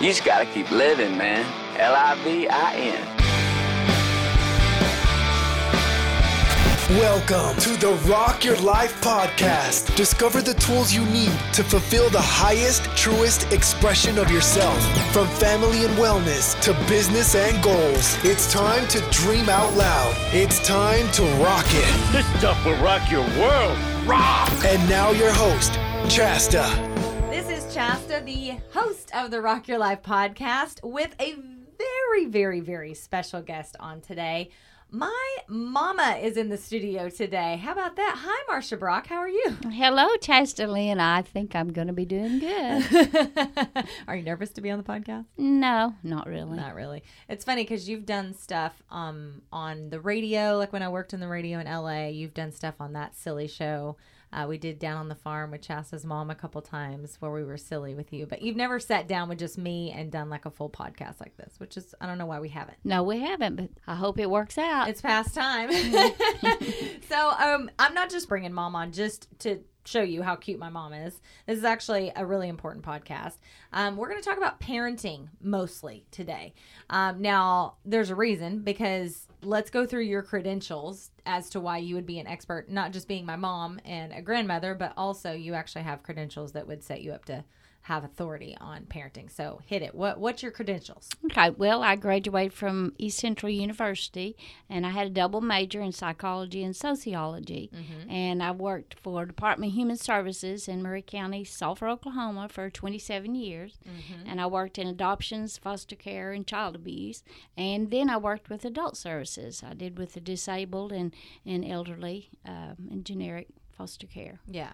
You just gotta keep living, man. L I V I N. Welcome to the Rock Your Life podcast. Discover the tools you need to fulfill the highest, truest expression of yourself. From family and wellness to business and goals, it's time to dream out loud. It's time to rock it. This stuff will rock your world. Rock! And now, your host, Chasta. Chasta, the host of the Rock Your Life podcast, with a very, very, very special guest on today. My mama is in the studio today. How about that? Hi, Marsha Brock. How are you? Hello, Chasta Lee, and I think I'm going to be doing good. are you nervous to be on the podcast? no, not really. Not really. It's funny because you've done stuff um, on the radio, like when I worked in the radio in LA. You've done stuff on that silly show. Uh, we did down on the farm with Chasta's mom a couple times where we were silly with you, but you've never sat down with just me and done like a full podcast like this, which is I don't know why we haven't. No, we haven't, but I hope it works out. It's past time. so um, I'm not just bringing mom on just to show you how cute my mom is. This is actually a really important podcast. Um, we're going to talk about parenting mostly today. Um, now, there's a reason because let's go through your credentials as to why you would be an expert, not just being my mom and a grandmother, but also you actually have credentials that would set you up to have authority on parenting. So hit it. What what's your credentials? Okay, well, I graduated from East Central University, and I had a double major in psychology and sociology. And I worked for Department of Human Services in Murray County, Sulphur, Oklahoma, for 27 years. And I worked in adoptions, foster care, and child abuse. And then I worked with adult services. I did with the disabled and and elderly, um, and generic foster care. Yeah.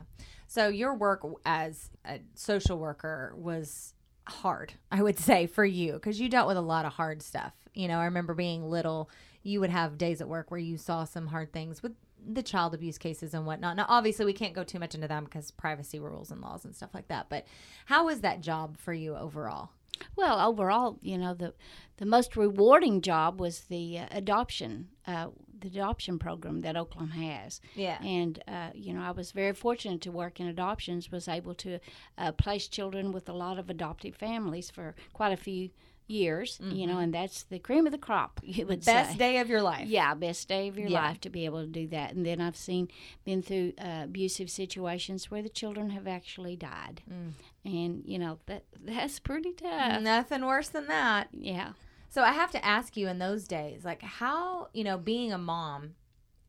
So your work as a social worker was hard, I would say, for you because you dealt with a lot of hard stuff. You know, I remember being little, you would have days at work where you saw some hard things with the child abuse cases and whatnot. Now, obviously, we can't go too much into them because privacy rules and laws and stuff like that. But how was that job for you overall? Well, overall, you know, the the most rewarding job was the uh, adoption uh, the adoption program that Oklahoma has. Yeah. And uh, you know, I was very fortunate to work in adoptions. Was able to uh, place children with a lot of adoptive families for quite a few years. You know, and that's the cream of the crop. You would Mm-hmm. Best say. day of your life. Yeah, best day of your Yeah. life to be able to do that. And then I've seen, been through uh, abusive situations where the children have actually died, Mm. and you know that that's pretty tough. Nothing worse than that. Yeah. So I have to ask you in those days, like how, you know, being a mom,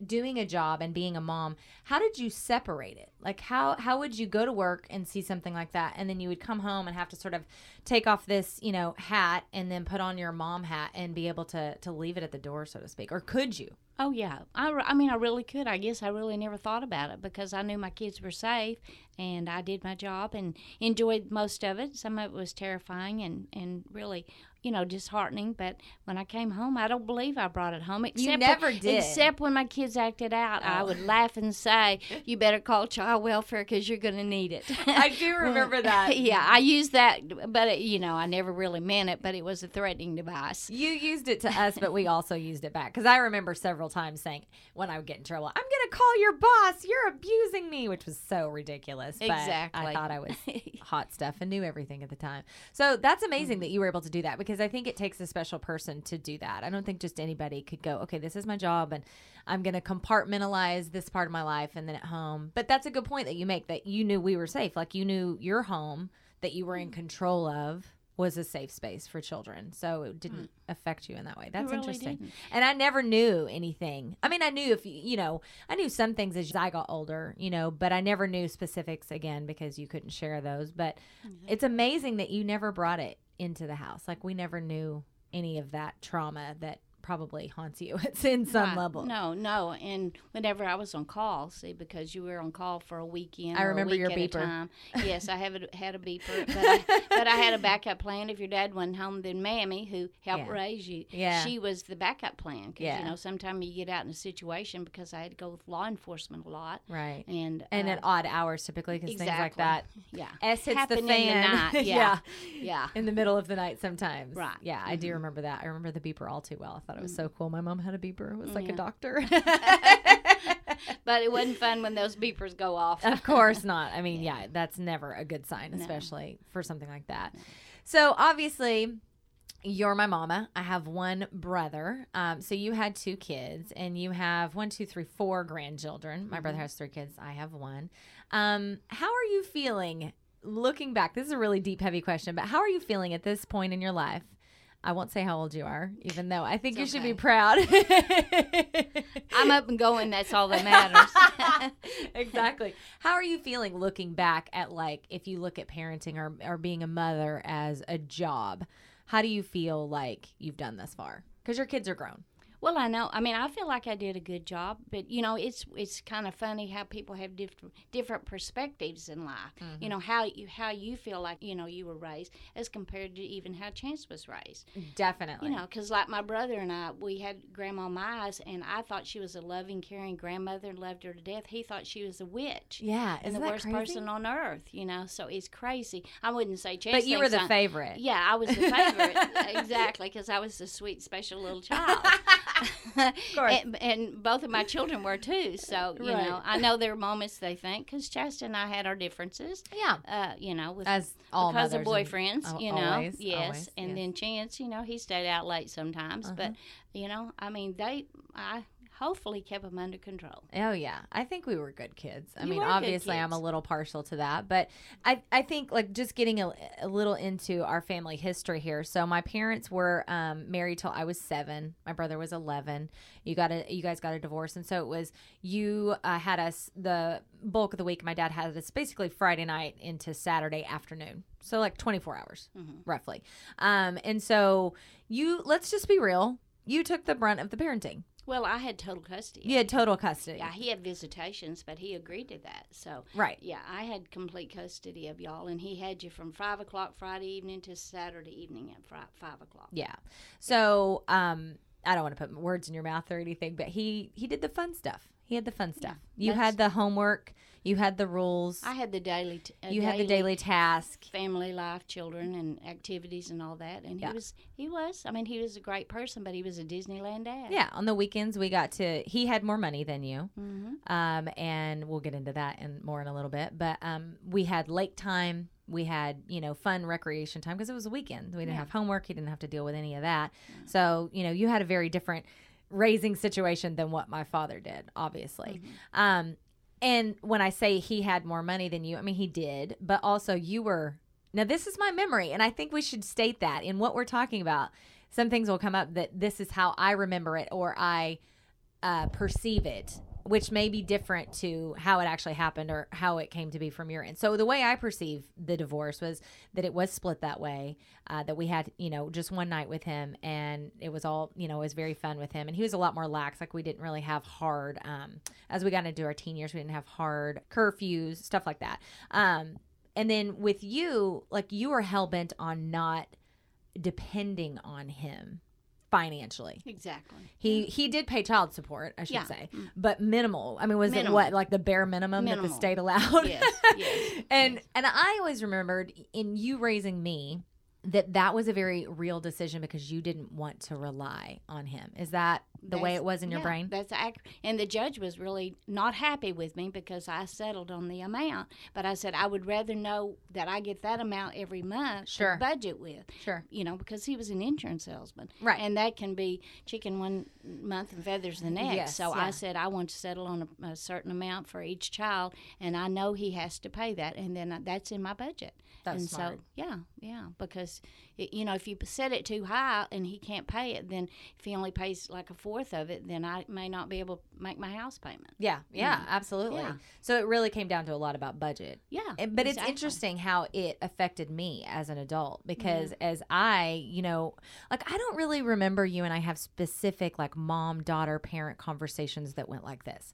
doing a job and being a mom, how did you separate it? Like how how would you go to work and see something like that and then you would come home and have to sort of take off this, you know, hat and then put on your mom hat and be able to to leave it at the door so to speak or could you? Oh yeah, I, I mean I really could. I guess I really never thought about it because I knew my kids were safe and I did my job and enjoyed most of it. Some of it was terrifying and and really, you know, disheartening. But when I came home, I don't believe I brought it home. Except when- never did. Except when my kids acted out, I would oh. laugh and say, "You better call child welfare because you're going to need it." I do remember that. yeah, I used that, but it, you know, I never really meant it. But it was a threatening device. You used it to us, but we also used it back. Because I remember several times saying, when I would get in trouble, I'm going to call your boss. You're abusing me, which was so ridiculous. But I thought I was hot stuff and knew everything at the time. So that's amazing mm. that you were able to do that because I think it takes a special person to do that. I don't think just anybody could go, okay, this is my job and I'm going to compartmentalize this part of my life and then at home. But that's a good point that you make that you knew we were safe. Like you knew your home that you were in mm. control of was a safe space for children. So it didn't hmm. affect you in that way. That's really interesting. didn't. And I never knew anything. I mean, I knew if you, you know, I knew some things as I got older, you know, but I never knew specifics again because you couldn't share those. But it's amazing that you never brought it into the house. Like we never knew any of that trauma that probably haunts you it's in some Right. level. No, no. And whenever I was on call, see, because you were on call for a weekend, I or a remember week your at beeper. time. Yes, I have a, had a beeper, but I, but I had a backup plan. If your dad wasn't home, then Mammy, who helped Yeah. raise you, Yeah. she was the backup plan. Cause, Yeah. you know, sometimes you get out in a situation because I had to go with law enforcement a lot, Right. and And uh, at odd hours typically because things like that. yeah, S hits Happen the in the fan. night, yeah. yeah. yeah. In the middle of the night sometimes. Right. Mm-hmm. Yeah, I do remember that. I remember the beeper all too well. I thought it was so cool. My mom had a beeper. It was like a doctor. but it wasn't fun when those beepers go off. Of course not. I mean, yeah, that's never a good sign, especially for something like that. So obviously, you're my mama. I have one brother. Um, so you had two kids, and you have one, two, three, four grandchildren. My brother has three kids. I have one. Um, how are you feeling looking back? This is a really deep, heavy question, but how are you feeling at this point in your life? I won't say how old you are, even though I think you should be proud. I'm up and going. That's all that matters. exactly. How are you feeling looking back at like if you look at parenting or or being a mother as a job? How do you feel like you've done this far? Because your kids are grown. Well, I know. I mean, I feel like I did a good job, but you know, it's it's kind of funny how people have different different perspectives in life. You mm-hmm. know how you how you feel like you know you were raised as compared to even how Chance was raised. Definitely. You know, because like my brother and I, we had Grandma Mize, and I thought she was a loving, caring grandmother and loved her to death. He thought she was a witch. Yeah, and the worst crazy? person on earth. You know, so it's crazy. I wouldn't say Chance. But you were the I'm- favorite. yeah, I was the favorite. exactly, because I was the sweet, special little child. And, and both of my children were too. So, you Right. know, I know there are moments they think, because Chasta and I had our differences, Yeah. uh, you know, with As all because of mothers and- boyfriends, you know. always, yes. always, and yes. then Chance, you know, he stayed out late sometimes. But, you know, I mean, they, I hopefully kept them under control. Oh yeah, I think we were good kids. I You mean, obviously, I'm a little partial to that, but I I think like just getting a, a little into our family history here. So my parents were um, married till I was seven. My brother was 11. You got a you guys got a divorce, and so it was you uh, had us the bulk of the week. My dad had us basically Friday night into Saturday afternoon. So like 24 hours roughly. Um, and so you let's just be real. You took the brunt of the parenting. Well, I had total custody. You had total custody. Yeah, he had visitations, but he agreed to that. So, Right. Yeah, I had complete custody of y'all, and he had you from five o'clock Friday evening to Saturday evening at fri- five o'clock. Yeah. So, um, I don't want to put words in your mouth or anything, but he he did the fun stuff. He had the fun stuff. you had the homework. You had the rules. I had the daily. T- you had the daily task. family life, children, and activities and all that. And Yeah. he was, he was. I mean, he was a great person, but he was a Disneyland dad. Yeah. On the weekends, we got to. He had more money than you, Mm-hmm. um, and we'll get into that in more in a little bit. But um, we had lake time. We had you know fun recreation time because it was a weekend. We didn't Yeah. have homework. He didn't have to deal with any of that. So you know you had a very different raising situation than what my father did, obviously. Mm-hmm. Um, and when I say he had more money than you, I mean he did, but also you were. Now this is my memory, and I think we should state that in what we're talking about. Some things will come up that this is how I remember it or I uh, perceive it, which may be different to how it actually happened or how it came to be from your end. So the way I perceive the divorce was that it was split that way. Uh, that we had, you know, just one night with him, and it was all, you know, it was very fun with him, and he was a lot more lax. Like we didn't really have hard, um, as we got into our teen years, we didn't have hard curfews, stuff like that. Um, and then with you, like you were hell bent on not depending on him financially. exactly. He he did pay child support, I should Yeah. say, mm. but minimal. I mean, was it what like the bare minimum that the state allowed? Yes, yes, and and I always remembered in you raising me that that was a very real decision because you didn't want to rely on him. Is that the way it was in your yeah, brain? That's accurate. And the judge was really not happy with me because I settled on the amount. But I said I would rather know that I get that amount every month Sure. to budget with. Sure. You know, because he was an insurance salesman. Right. And that can be chicken one month and feathers the next. Yes, so yeah. I said I want to settle on a, a certain amount for each child, and I know he has to pay that, and then I- that's in my budget. That's and smart. so yeah, yeah, because it, you know if you set it too high and he can't pay it, then if he only pays like a fourth of it, then I may not be able to make my house payment. Yeah, yeah, mm-hmm. absolutely. Yeah. So it really came down to a lot about budget. Yeah, but it's interesting how it affected me as an adult because mm-hmm. as I, you know, like I don't really remember you and I have specific like mom daughter parent conversations that went like this.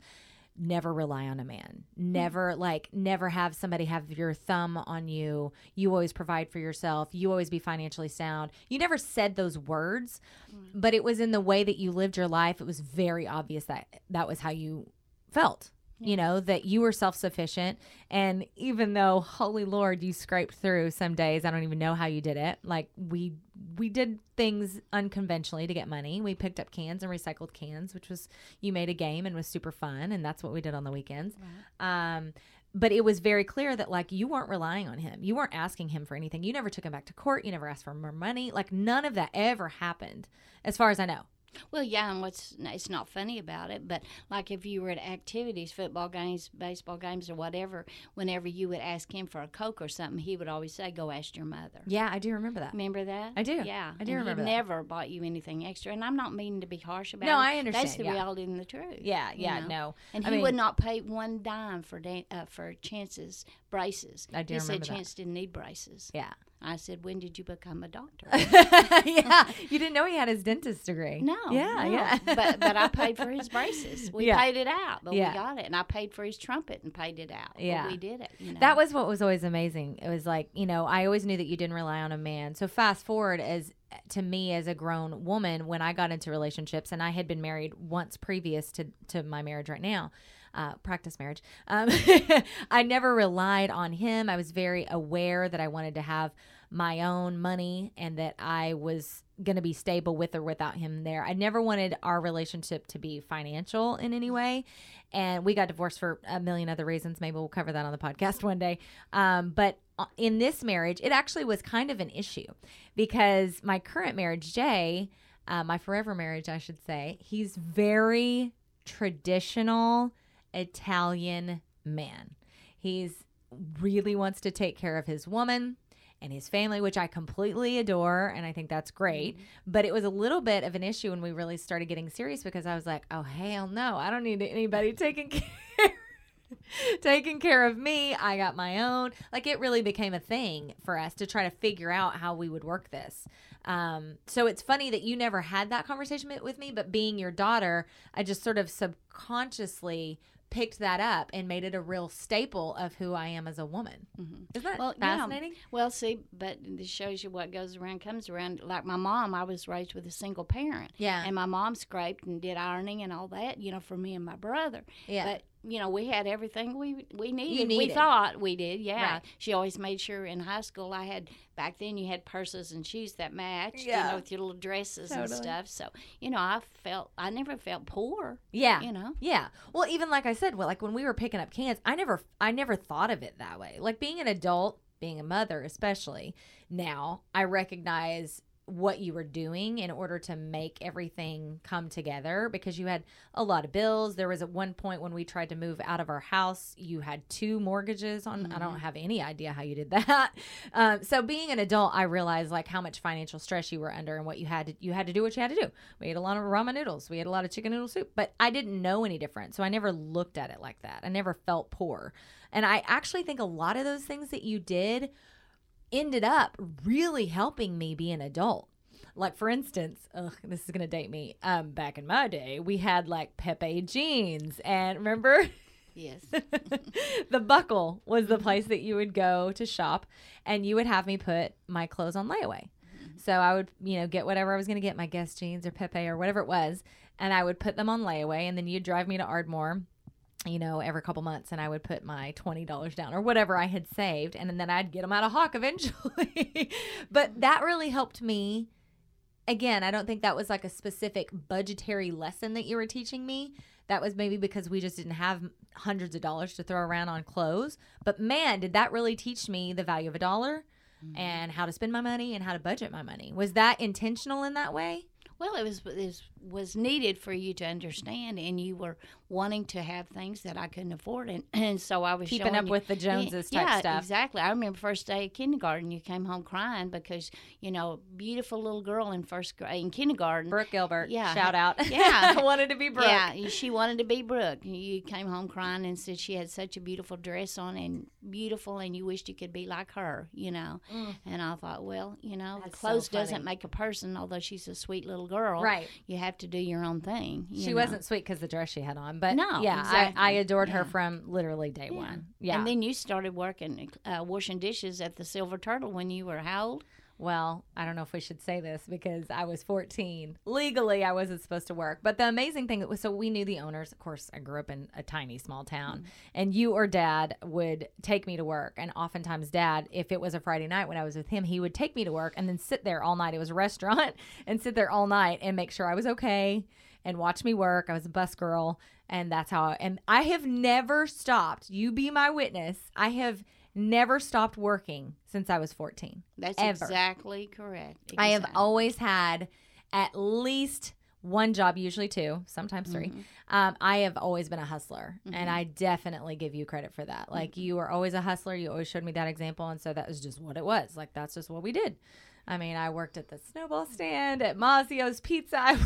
Never rely on a man. Hmm. Never like never have somebody have your thumb on you. You always provide for yourself. You always be financially sound. You never said those words, hmm. but it was in the way that you lived your life. It was very obvious that that was how you felt you know that you were self-sufficient and even though holy lord you scraped through some days i don't even know how you did it like we we did things unconventionally to get money. We picked up cans and recycled cans, which was you made a game and was super fun, and that's what we did on the weekends. Um, but it was very clear that like you weren't relying on him. You weren't asking him for anything. You never took him back to court. You never asked for more money. Like none of that ever happened, as far as I know. Well, yeah, and what's it's not funny about it, but like if you were at activities, football games, baseball games, or whatever, whenever you would ask him for a coke or something, he would always say, "Go ask your mother." Yeah, I do remember that. Remember that? I do. Yeah, I do and remember He that. never bought you anything extra, and I'm not meaning to be harsh about it. No, it. I understand, That's the yeah. reality and the truth. Yeah, you yeah, know? no. And I he mean- would not pay one dime for Dan- uh, for Chance's braces. I do he said that. Chance didn't need braces. Yeah. I said, "When did you become a doctor?" yeah. You didn't know he had his dentist degree. No. Yeah, no. yeah. but but I paid for his braces. We Yeah. paid it out, but Yeah. we got it, and I paid for his trumpet and paid it out. but Yeah. we did it. You know? That was what was always amazing. It was like, you know, I always knew that you didn't rely on a man. So fast forward as to me as a grown woman when I got into relationships and I had been married once previous to to my marriage right now. Uh, practice marriage. Um, I never relied on him. I was very aware that I wanted to have my own money and that I was going to be stable with or without him there. I never wanted our relationship to be financial in any way. And we got divorced for a million other reasons. Maybe we'll cover that on the podcast one day. Um, but uh, in this marriage, it actually was kind of an issue because my current marriage, Jay, uh, my forever marriage, I should say, he's very traditional Italian man. He's really wants to take care of his woman and his family, which I completely adore, and I think that's great. But it was a little bit of an issue when we really started getting serious because I was like, "Oh hell no, I don't need anybody taking care taking care of me. I got my own." Like it really became a thing for us to try to figure out how we would work this. Um, so it's funny that you never had that conversation with me, but being your daughter, I just sort of subconsciously picked that up and made it a real staple of who I am as a woman. Mm-hmm. Isn't that Well, yeah. fascinating? Well, see, but this shows you what goes around comes around. Like my mom, I was raised with a single parent. Yeah. And my mom scraped and did ironing and all that, you know, for me and my brother. Yeah. But you know, we had everything we we needed. needed. We thought we did. Yeah. Right. She always made sure in high school I had back then you had purses and shoes that matched. You know, with your little dresses and stuff. So you know, I felt I never felt poor. Yeah. You know. Yeah. Well, even like I said, well, like when we were picking up cans, I never I never thought of it that way. Like being an adult, being a mother especially, now I recognize what you were doing in order to make everything come together because you had a lot of bills. There was at one point when we tried to move out of our house, you had two mortgages on. I don't have any idea how you did that. Um, so being an adult, I realized like how much financial stress you were under and what you had to you had to do what you had to do. We ate a lot of ramen noodles, we ate a lot of chicken noodle soup, but I didn't know any different, so I never looked at it like that. I never felt poor, and I actually think a lot of those things that you did ended up really helping me be an adult. Like for instance, ugh, this is gonna date me. Um, back in my day, we had like Pepe jeans, and remember, Yes. the buckle was the place that you would go to shop, and you would have me put my clothes on layaway. So I would, you know, get whatever I was gonna get, my Guess jeans or Pepe or whatever it was, and I would put them on layaway, and then you'd drive me to Ardmore you know, every couple months, and I would put my twenty dollars down or whatever I had saved, and then I'd get them out of hock eventually. but that really helped me. Again, I don't think that was like a specific budgetary lesson that you were teaching me. That was maybe because we just didn't have hundreds of dollars to throw around on clothes. But man, did that really teach me the value of a dollar mm-hmm. and how to spend my money and how to budget my money. Was that intentional in that way? Well, it was it was, was needed for you to understand, and you were wanting to have things that I couldn't afford, and, and so I was Keeping up you- with the Joneses type yeah, stuff. exactly. I remember first day of kindergarten, you came home crying because you know, beautiful little girl in first grade in kindergarten. Brooke Gilbert. Yeah. Shout out. Yeah. I wanted to be Brooke. Yeah, she wanted to be Brooke. You came home crying and said she had such a beautiful dress on and beautiful, and you wished you could be like her, you know. And I thought, well, you know, Mm. That's the so clothes doesn't make a person, although she's a sweet little girl. Right. You have to do your own thing. you She know. wasn't sweet because the dress she had on, but No, yeah, exactly. I, I adored her from literally day one. Yeah. And then you started working, uh, washing dishes at the Silver Turtle when you were how old? Well, I don't know if we should say this because I was 14. Legally, I wasn't supposed to work. But the amazing thing was, so we knew the owners. Of course, I grew up in a tiny, small town, Mm-hmm. and you or dad would take me to work. And oftentimes, dad, if it was a Friday night when I was with him, he would take me to work and then sit there all night. It was a restaurant and sit there all night and make sure I was okay and watch me work. I was a bus girl, and that's how. I, and I have never stopped. You be my witness. I have never stopped working since I was 14. That's ever. exactly correct. I have always had at least one job, usually two, sometimes 3 Mm-hmm. Um, I have always been a hustler, and I definitely give you credit for that. Like you were always a hustler. You always showed me that example, and so that was just what it was. Like that's just what we did. I mean, I worked at the snowball stand at Mazzio's Pizza. I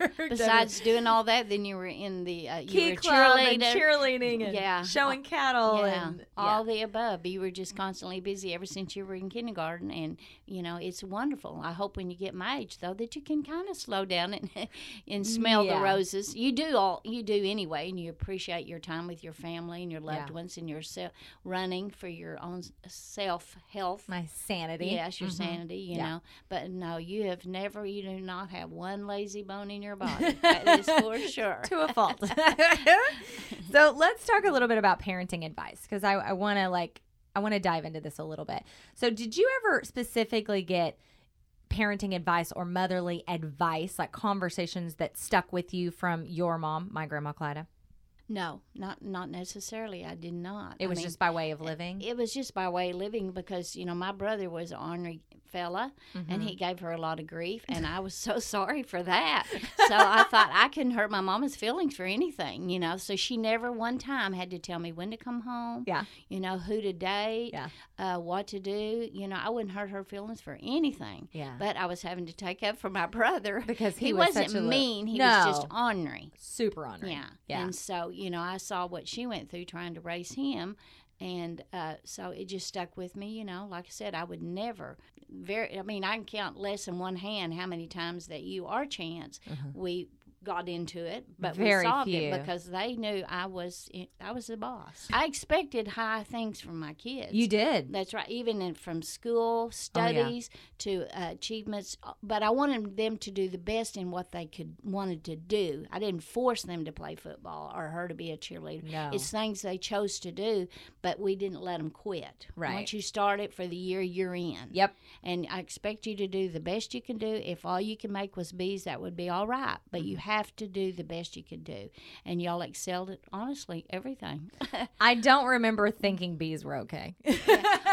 worked Besides doing all that, then you were in the uh, you Key were Club and cheerleading and Yeah. showing cattle yeah, and all the above. You were just constantly busy ever since you were in kindergarten, and you know it's wonderful. I hope when you get my age, though, that you can kind of slow down and and smell Yeah. the roses. You do all you do anyway, and you appreciate your time with your family and your loved Yeah. ones, and yourself running for your own self health. my sanity. Yes, your sanity, you. Yeah. know. But no, you have never, you do not have one lazy bone in your body. that is for sure. to a fault. so let's talk a little bit about parenting advice because I, I want to like I want to dive into this a little bit. So did you ever specifically get parenting advice or motherly advice, like conversations that stuck with you from your mom, my grandma Clyda? No, not not necessarily. I did not. It I was mean, just by way of eh, living. It was just by way of living because you know my brother was an ornery fella, Mm-hmm. and he gave her a lot of grief, and I was so sorry for that. So I thought I couldn't hurt my mama's feelings for anything, you know. So she never one time had to tell me when to come home. Yeah. You know who to date. Yeah. Uh, what to do. You know I wouldn't hurt her feelings for anything. Yeah. But I was having to take up for my brother Because he he, was wasn't such a li- mean. He was just ornery. Super honoring. Yeah. Yeah. And so, you know, I saw what she went through trying to raise him. And uh, so it just stuck with me, you know. Like I said, I would never, very, I mean, I can count less than one hand how many times that you or Chance we got into it, but. Very we solved few. it because they knew I was I was the boss. I expected high things from my kids. You did. That's right. Even in, from school studies to uh, achievements, uh, but I wanted them to do the best in what they could wanted to do. I didn't force them to play football or her to be a cheerleader. No. It's things they chose to do, but we didn't let them quit. Right. Once you start it for the year, you're in. Yep. And I expect you to do the best you can do. If all you can make was B's, that would be all right. But you Mm-hmm. Have to do the best you can do. And y'all excelled at honestly everything. I don't remember thinking bees were okay.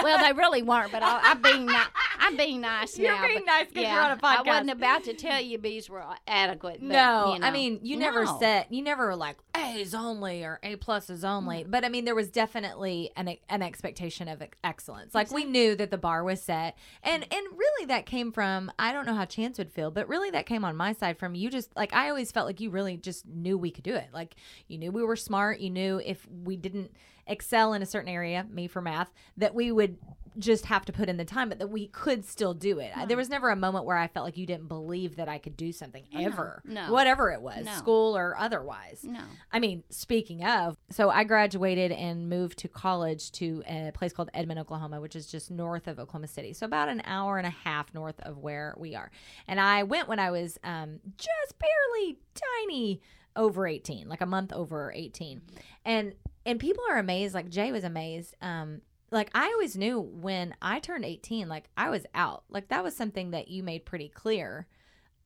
well, they really weren't, but I, I'm being ni- I'm being nice You're now. being but- nice 'cause you're on a I podcast. I wasn't about to tell you bees were adequate. But, no, you know. I mean, you never No. said you never were like A's only or A plus is only, mm-hmm. but I mean, there was definitely an an expectation of excellence. Like we knew that the bar was set, and mm-hmm. and really that came from I don't know how Chance would feel, but really that came on my side from you. Just like I always felt like you really just knew we could do it. Like you knew we were smart. You knew if we didn't excel in a certain area, me for math, that we would just have to put in the time, but that we could still do it. There was never a moment where I felt like you didn't believe that I could do something ever, no. whatever it was, No. school or otherwise. No. I mean, speaking of, so I graduated and moved to college to a place called Edmond, Oklahoma, which is just north of Oklahoma City. So about an hour and a half north of where we are. And I went when I was um, just barely tiny over 18, like a month over 18. And and people are amazed, like Jay was amazed. Um, like I always knew when I turned 18, like I was out. Like that was something that you made pretty clear.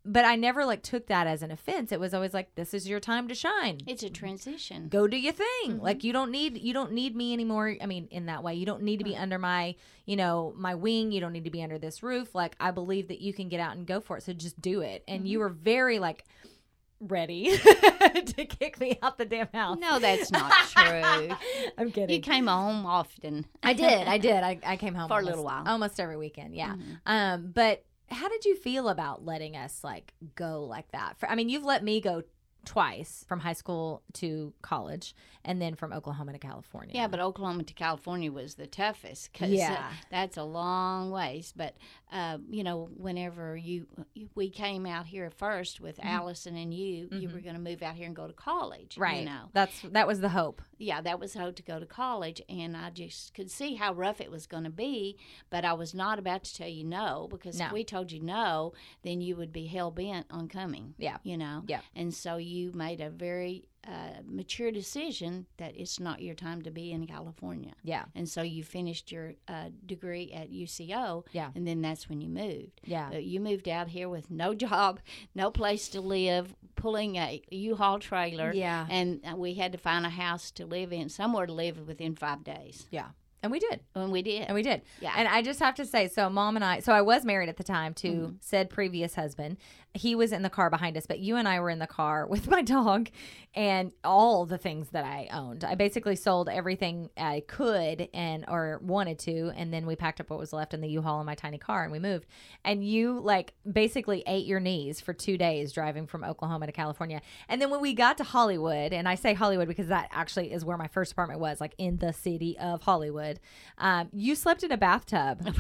But I never like took that as an offense. It was always like this is your time to shine. It's a transition. go do your thing. Mm-hmm. Like you don't need you don't need me anymore. I mean in that way. You don't need to be under my you know my wing. You don't need to be under this roof. Like i believe that you can get out and go for it. So just do it. And mm-hmm. you were very like ready to kick me out the damn house No, that's not true. i'm kidding You came home often. I did. I did. I, I came home For a little while. Mm-hmm. almost every weekend. Yeah. Um, but how did you feel about letting us like go like that? For, I mean, you've let me go twice from high school to college, and then from Oklahoma to California. Yeah, but Oklahoma to California was the toughest because Yeah. that's a long ways. But uh, you know, whenever you we came out here first with Allison and you, you were going to move out here and go to college, Mm-hmm. right. You know, That's that was the hope. yeah, that was the hope to go to college, and I just could see how rough it was going to be. But I was not about to tell you no because No. if we told you no, then you would be hell bent on coming. Yeah. you know. Yeah. And so you made a very uh, mature decision that it's not your time to be in California. Yeah. And so you finished your uh, degree at UCO. Yeah. And then that's when you moved. Yeah. But you moved out here with no job, no place to live, pulling a U-Haul trailer. Yeah. And uh, we had to find a house to live in, somewhere to live within five days. Yeah. And we did. And we did. And we did. Yeah. And I just have to say, so mom and I, so I was married at the time to Mm-hmm. said previous husband. He was in the car behind us, but you and I were in the car with my dog and all the things that I owned. I basically sold everything I could and or wanted to, and then we packed up what was left in the U-Haul in my tiny car and we moved. And you like basically ate your knees for two days driving from Oklahoma to California. And then when we got to Hollywood, and I say Hollywood because that actually is where my first apartment was, like in the city of Hollywood. Um, you slept in a bathtub.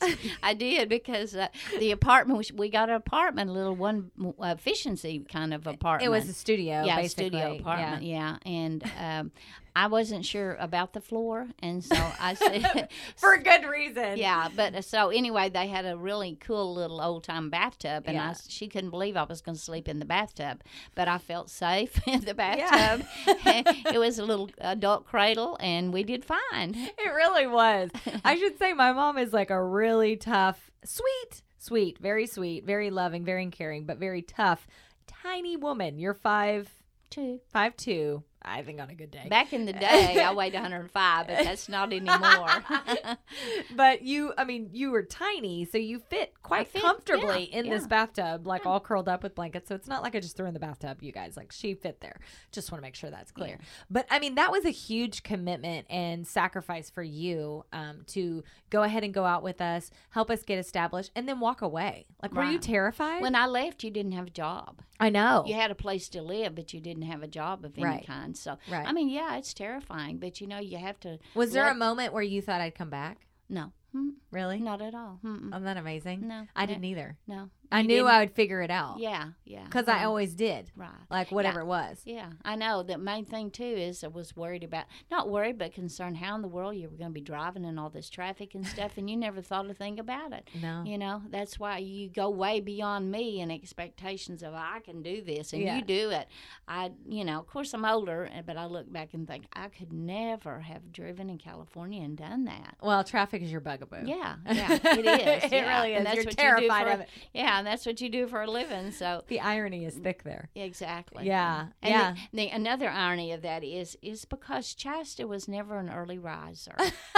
I did because uh, the apartment we got an apartment, a little one efficiency kind of apartment. It was a studio. yeah, basically. studio apartment. Yeah. Yeah, and um, I wasn't sure about the floor, and so I said, For good reason. yeah. But uh, so anyway, they had a really cool little old time bathtub, and I Yeah. s she couldn't believe I was going to sleep in the bathtub, but I felt safe in the bathtub. Yeah. bathtub. it was a little adult cradle, and we did fine. It really was. I should say my mom is like a really tough, sweet, sweet, very sweet, very loving, very caring, but very tough, tiny woman. You're five, Too. five two. I think on a good day. Back in the day, I weighed 105, but that's not anymore. but you, I mean, you were tiny, so you fit quite fit, comfortably yeah, in this bathtub, like all curled up with blankets. So it's not like I just threw in the bathtub, you guys. Like she fit there. Just want to make sure that's clear. But I mean, that was a huge commitment and sacrifice for you um, to go ahead and go out with us, help us get established, and then walk away. Like, were you terrified? when I left, you didn't have a job. I know. You had a place to live, but you didn't have a job of any Right. kind. So, Right. I mean, yeah, it's terrifying, but you know, you have to. was there a moment where you thought I'd come back? No. Really? Not at all. Mm-mm. Isn't that amazing? No. I didn't either. No. I You knew I would figure it out. Yeah, yeah. Because I always did. Right. Like whatever it was. Yeah, I know. The main thing too is I was worried about not worried, but concerned how in the world you were going to be driving in all this traffic and stuff, and you never thought a thing about it. No. You know, that's why you go way beyond me and expectations of I can do this and Yeah. you do it. I, you know, of course I'm older, eh, but I look back and think I could never have driven in California and done that. Well, traffic is your bugaboo. Yeah, yeah, it is. It yeah. really is. And that's You're terrified you of it. Yeah, and that's what you do for a living. So The irony is thick there. Exactly. Yeah, And yeah. The, the, another irony of that is is because Chasta was never an early riser.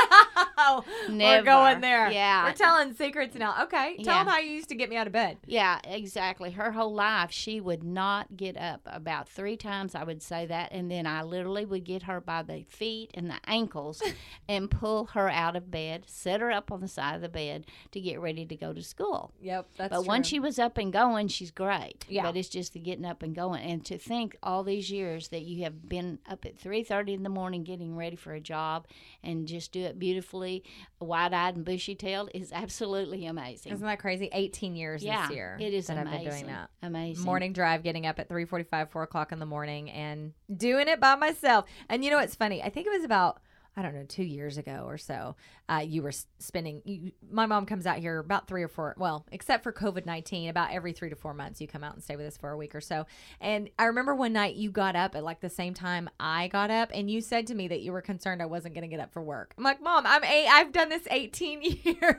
oh, Never. we're going there. Yeah. We're telling secrets now. Okay. Tell Yeah. them how you used to get me out of bed. yeah, exactly. Her whole life, she would not get up. About three times, I would say that, and then I literally would get her by the feet and the ankles, and pull her out of bed, set her up on the side of the bed to get ready to go to school. Yep. That's but once she was up and going, she's great. Yeah. But it's just the getting up and going, and to think all these years that you have been up at three thirty in the morning getting ready for a job, and just do it beautifully, wide eyed and bushy tailed is absolutely amazing. Isn't that crazy? 18 years yeah, this year. it is that amazing. I've been doing that. Amazing. Morning drive, getting up at 3:45, 4 o'clock in the morning, and doing it by myself. And you know what's funny? I think it was about I don't know two years ago or so. Uh, you were spending. You, my mom comes out here about three or four. Well, except for COVID nineteen, about every three to four months, you come out and stay with us for a week or so. And I remember one night you got up at like the same time I got up, and you said to me that you were concerned I wasn't going to get up for work. I'm like, Mom, I'm eight. I've done this 18 years,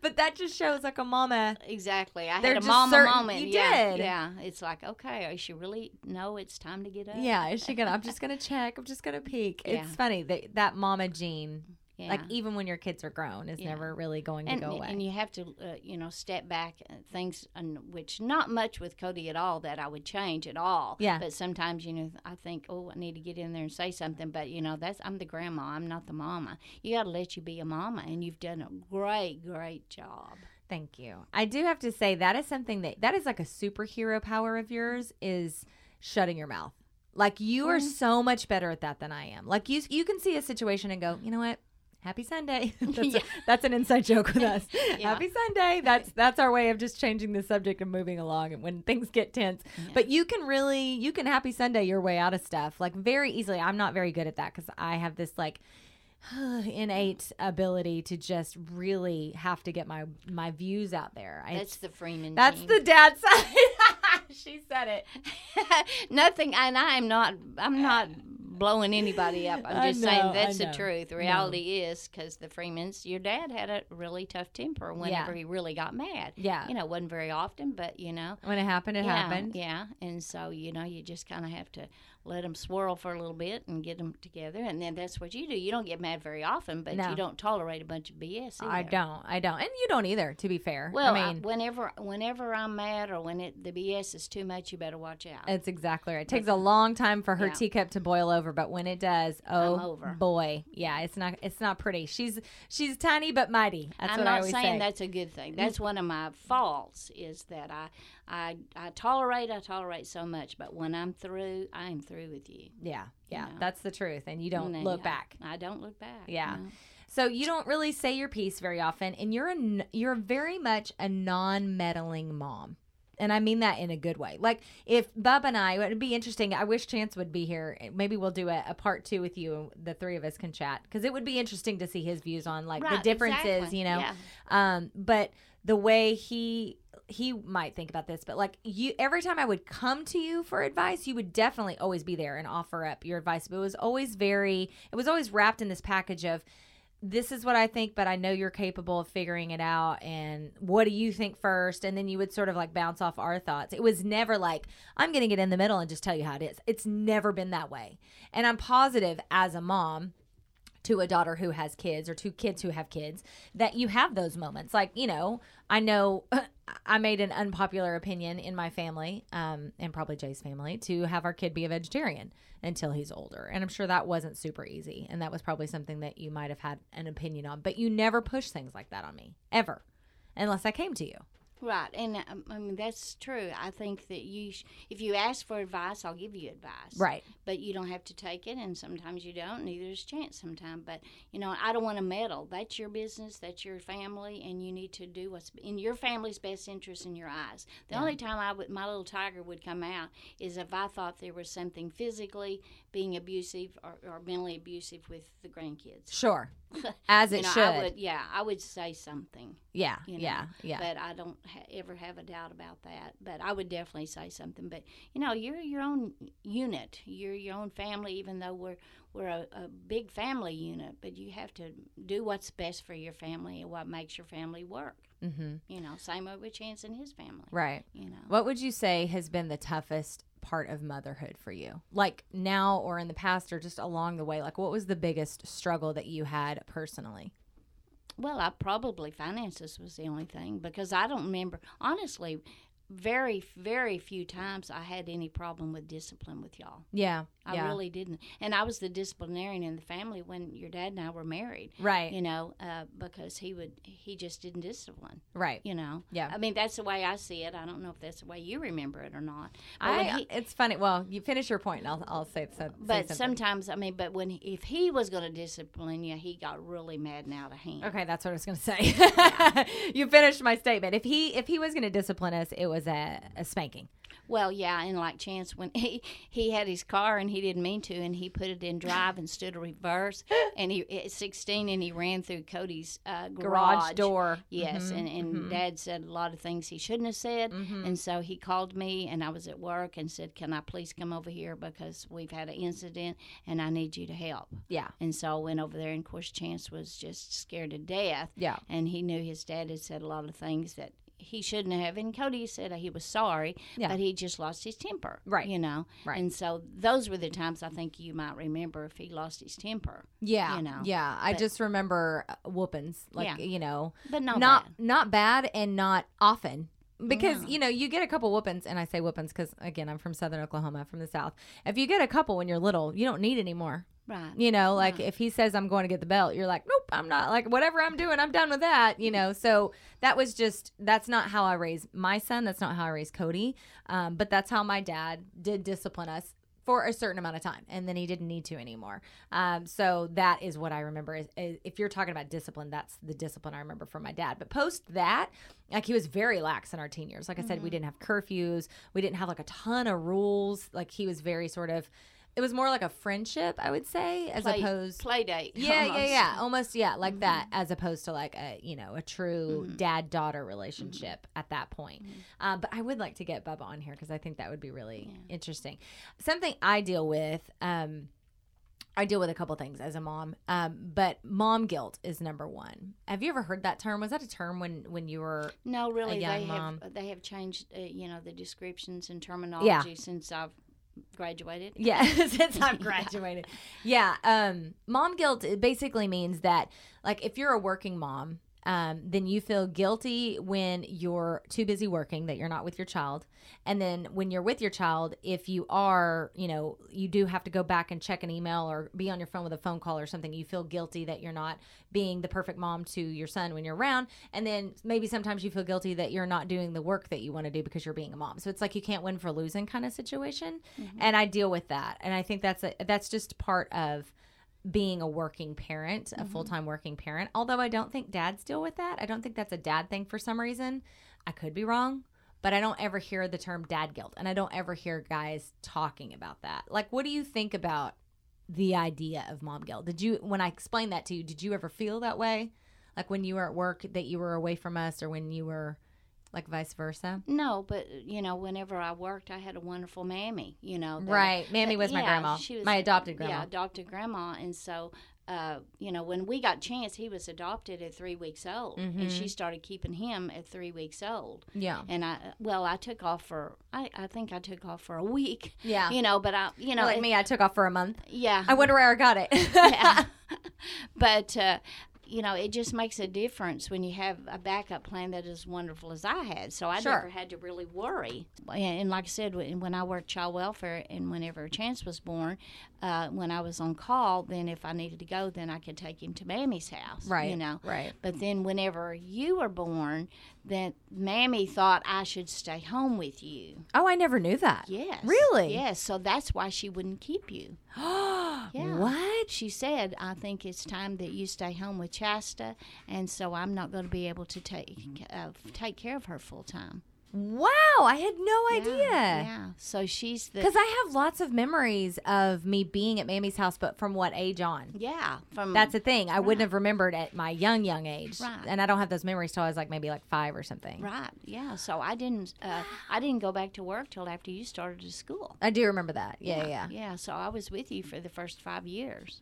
but that just shows like a mama. Exactly. I had a mama certain- moment. you yeah, did. Yeah. It's like, okay, I should really No, it's time to get up. Yeah, is she gonna? I'm just gonna check. I'm just gonna peek. Yeah. It's funny that that mama gene, Yeah. like even when your kids are grown, is Yeah. never really going and, to go away. and you have to, uh, you know, step back. And things, and which not much with Cody at all that I would change at all. Yeah. But sometimes, you know, I think, oh, I need to get in there and say something. But you know, that's I'm the grandma. I'm not the mama. You got to let you be a mama, and you've done a great, great job. Thank you. I do have to say that is something that that is like a superhero power of yours is shutting your mouth. Like you are mm-hmm. so much better at that than I am. Like you you can see a situation and go, "You know what? Happy Sunday." that's, a- Yeah. that's an inside joke with us. Yeah. Happy Sunday. That's that's our way of just changing the subject and moving along and when things get tense. But you can really you can happy Sunday your way out of stuff like very easily. I'm not very good at that cuz I have this like innate ability to just really have to get my my views out there. I, That's the Freeman. that's team. the dad side. she said it. Nothing, and I'm not. I'm not blowing anybody up. I'm just know, saying that's the truth. The reality is because the Freemans, your dad had a really tough temper whenever Yeah. he really got mad. Yeah. you know, wasn't very often, but you know, When it happened, it yeah, happened. Yeah, and so you know, you just kind of have to let them swirl for a little bit and get them together, and then that's what you do. You don't get mad very often, but No. you don't tolerate a bunch of BS. I don't. I don't. And you don't either, to be fair. Well, I I mean, whenever whenever I'm mad or when it the BS is too much, you better watch out. It's exactly right. It takes a long time for her Yeah. teacup to boil over, but when it does, oh boy, yeah, it's not it's not pretty. She's she's tiny but mighty. That's I'm what I not saying say. That's a good thing. That's one of my faults is that I, I I tolerate I tolerate so much, but when I'm through, I'm through with you. yeah, yeah, know. that's the truth, and you don't look I- back. I don't look back. Yeah. no. So you don't really say your piece very often, and you're a, you're very much a non-meddling mom, and I mean that in a good way. Like if Bub and I, it would be interesting. I wish Chance would be here. Maybe we'll do a, a part two with you. The three of us can chat because it would be interesting to see his views on like the differences. exactly. You know, Yeah. um, but the way he he might think about this, but like you, every time I would come to you for advice, you would definitely always be there and offer up your advice. But it was always very, it was always wrapped in this package of, this is what I think, but I know you're capable of figuring it out. And what do you think first? And then you would sort of like bounce off our thoughts. It was never like, I'm going to get in the middle and just tell you how it is. It's never been that way. And I'm positive as a mom, to a daughter who has kids or two kids who have kids that you have those moments like you know i know i made an unpopular opinion in my family um, and probably jay's family to have our kid be a vegetarian until he's older. And i'm sure that wasn't super easy and that was probably something that you might have had an opinion on. But you never push things like that on me ever unless i came to you Right, and um, I mean that's true. I think that you, sh- if you ask for advice, I'll give you advice. right. But you don't have to take it and sometimes you don't neither is chance sometimes but you know i don't want to meddle. That's your business that's your family and you need to do what's in your family's best interest in your eyes. The only time i would my little tiger would come out is if i thought there was something physically being abusive or, or mentally abusive with the grandkids. Sure as it you know, should I would, yeah i would say something yeah you know, yeah yeah But I don't ha- ever have a doubt about that. But I would definitely say something. But you know, you're your own unit. You're your own family, even though we're we're a, a big family unit. But you have to do what's best for your family and what makes your family work. mm-hmm. You know, same way with Chance and his family. right You know. What would you say has been the toughest part of motherhood for you? Like now or in the past or just along the way? Like what was the biggest struggle that you had personally? Well, I probably finances was the only thing because I don't remember honestly. Very, very few times I had any problem with discipline with y'all. Yeah. I yeah. really didn't. And I was the disciplinarian in the family when your dad and I were married. Right. You know, uh, because he would he just didn't discipline. right. You know. Yeah. I mean that's the way I see it. I don't know if that's the way you remember it or not. But I, he- it's funny. Well, you finish your point and I'll, I'll say, so, but something. sometimes I mean, but when if he was going to discipline you, he got really mad and out of hand. Okay, that's what I was going to say. you finished my statement. If he if he was going to discipline us, it was a, a spanking. Well, yeah, and like Chance, when he he had his car and he didn't mean to, and he put it in drive and stood a reverse, and he at sixteen, and he ran through Cody's uh, garage, Garage door. Yes, Mhm, and, and Dad said a lot of things he shouldn't have said, Mm-hmm. and so he called me, and I was at work, and said, "Can I please come over here because we've had an incident, and I need you to help." Yeah. And so I went over there, and of course Chance was just scared to death. Yeah. And he knew his dad had said a lot of things that he shouldn't have. And Cody said he was sorry, Yeah. but he just lost his temper. Right. You know? Right. And so those were the times I think you might remember if he lost his temper. Yeah. You know, Yeah. I just remember uh, whoopings. Like, Yeah. you know, But not, not bad. not bad and not often because No. you know you get a couple whoopings and i say whoopings because again i'm from southern oklahoma from the south if you get a couple when you're little you don't need any more Right. You know, like Right. if he says I'm going to get the belt, you're like, nope, I'm not. Like whatever I'm doing, I'm done with that. You know, so that was just that's not how I raised my son. That's not how I raised Cody. Um, but that's how my dad did discipline us for a certain amount of time, and then he didn't need to anymore. Um, so that is what I remember. Is, is if you're talking about discipline, that's the discipline I remember from my dad. But post that, like he was very lax in our teen years. Like I said, we didn't have curfews. We didn't have like a ton of rules. Like he was very sort of. It was more like a friendship, I would say, as Play, opposed play date. yeah, yeah, almost. yeah. Almost, yeah, like that, as opposed to like a, you know, a true dad daughter relationship at that point. Um, but I would like to get Bubba on here because I think that would be really interesting. Something I deal with, um, I deal with a couple things as a mom, um, but mom guilt is number one. Have you ever heard that term? Was that a term when when you were? No, really, young they mom. have they have changed, uh, you know, the descriptions and terminology since I've graduated. Yeah, since I've graduated. Yeah. Um, mom guilt basically means that, like, if you're a working mom, um, then you feel guilty when you're too busy working, that you're not with your child. And then when you're with your child, if you are, you know, you do have to go back and check an email or be on your phone with a phone call or something, you feel guilty that you're not being the perfect mom to your son when you're around. And then maybe sometimes you feel guilty that you're not doing the work that you want to do because you're being a mom. So it's like you can't win for losing kind of situation. And I deal with that. And I think that's a, that's just part of being a working parent, a mm-hmm. full time working parent. Although I don't think dads deal with that. I don't think that's a dad thing for some reason. I could be wrong, but I don't ever hear the term dad guilt. And I don't ever hear guys talking about that. Like, what do you think about the idea of mom guilt? Did you, when I explained that to you, did you ever feel that way? Like when you were at work that you were away from us or when you were like vice versa? No, but you know, whenever I worked, I had a wonderful mammy. You know, that- Right. Mammy was my yeah, grandma. she was- My adopted grandma. Yeah, adopted grandma, and so. Uh, you know, when we got Chance, he was adopted at three weeks old, and Mm-hmm. she started keeping him at three weeks old. Yeah. And I, well, I took off for, I, I think I took off for a week. Yeah. You know, but I, you know, like it- me, I took off for a month. yeah. I wonder where I got it. yeah. but uh, you know, it just makes a difference when you have a backup plan that is wonderful as I had. So I Sure. never had to really worry. And, and like I said, when when I worked child welfare and whenever Chance was born, uh, when I was on call, then if I needed to go, then I could take him to Mammy's house. Right, You know. right. But then whenever you were born, then Mammy thought I should stay home with you. Oh, I never knew that. Yes. Really? Yes. So that's why she wouldn't keep you. Yeah. What? She said, I think it's time that you stay home with Chasta, and so I'm not going to be able to take uh, take care of her full time. Wow, I had no idea. Yeah. So she's the. Because I have lots of memories of me being at Mammy's house, but from what age on? yeah. From That's the thing. I wouldn't have remembered at my young, young age. Right. And I don't have those memories till I was like maybe like five or something. right. Yeah. So I didn't. Uh, I didn't go back to work till after you started to school. I do remember that. Yeah, yeah. Yeah. So I was with you for the first five years.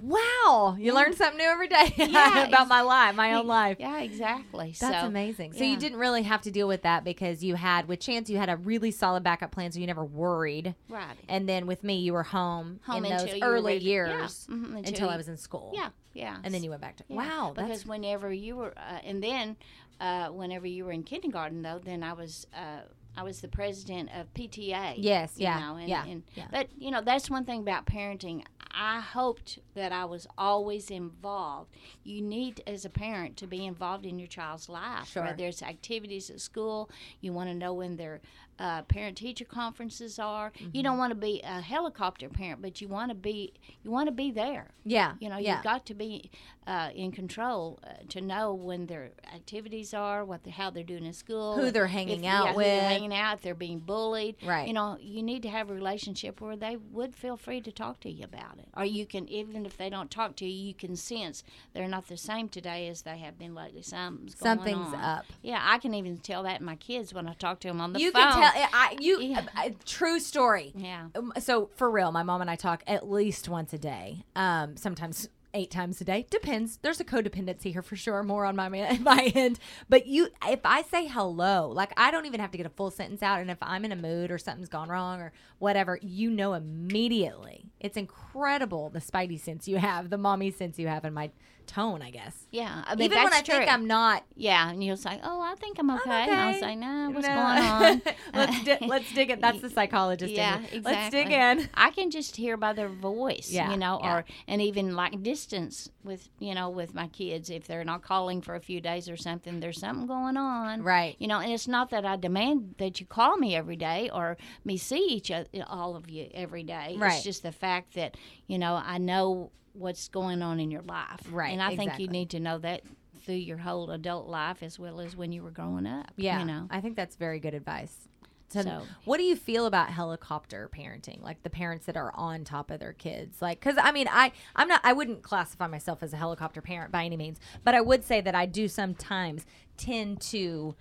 Wow. You learn something new every day Yeah, about my life, my own life. Yeah. Exactly. That's so, amazing. So you didn't really have to deal with that because you had, with Chance, you had a really solid backup plan, so you never worried. Right. And then with me, you were home, Home in those early ready- years yeah, mhm, until, until I was in school. Yeah. Yeah. And then you went back to Yeah, wow. because whenever you were, uh, and then uh, whenever you were in kindergarten, though, then I was. Uh, I was the president of PTA. Yes, yeah, know, and, yeah, and, yeah. But you know, that's one thing about parenting. I hoped that I was always involved. You need, as a parent, to be involved in your child's life. Sure. Whether it's activities at school, you want to know when their uh, parent-teacher conferences are. Mm-hmm. You don't want to be a helicopter parent, but you want to be. You want to be there. yeah. You know, yeah. you've got to be uh, in control uh, to know when their activities are, what the, how they're doing in school, Who they're if- hanging yeah, out who with. they're hanging out, if they're being bullied. Right. You know, you need to have a relationship where they would feel free to talk to you about it, or you can even if they don't talk to you, you can sense they're not the same today as they have been lately. Something's going Something's on. up. Yeah, I can even tell that in my kids when I talk to them on the you phone. can tell. I you Yeah. uh, uh, true story. Yeah. Um, so for real, my mom and I talk at least once a day. Um, sometimes eight times a day. Depends. There's a codependency here for sure. More on my man, my end. But you, if I say hello, like I don't even have to get a full sentence out, and if I'm in a mood or something's gone wrong or whatever, you know immediately. It's incredible the spidey sense you have, the mommy sense you have, and my tone, I guess. Yeah, I mean, Even when I think true. I'm not. Yeah, and you'll say, "Oh, I think I'm okay," and I'll okay. say, "No, what's No. going on?" let's di- let's dig it. That's the psychologist. yeah, exactly. Let's dig in. I can just hear by their voice, Yeah, you know, yeah. or and even like distance with you know with my kids if they're not calling for a few days or something, there's something going on, Right. You know, and it's not that I demand that you call me every day or me see each other, all of you every day. Right. It's just the fact that you know I know what's going on in your life, Right, And I think you need to know that through your whole adult life as well as when you were growing up. Yeah, you know. I think that's very good advice. So, So- what do you feel about helicopter parenting? Like the parents that are on top of their kids, like because I mean, I I'm not I wouldn't classify myself as a helicopter parent by any means, but I would say that I do sometimes tend to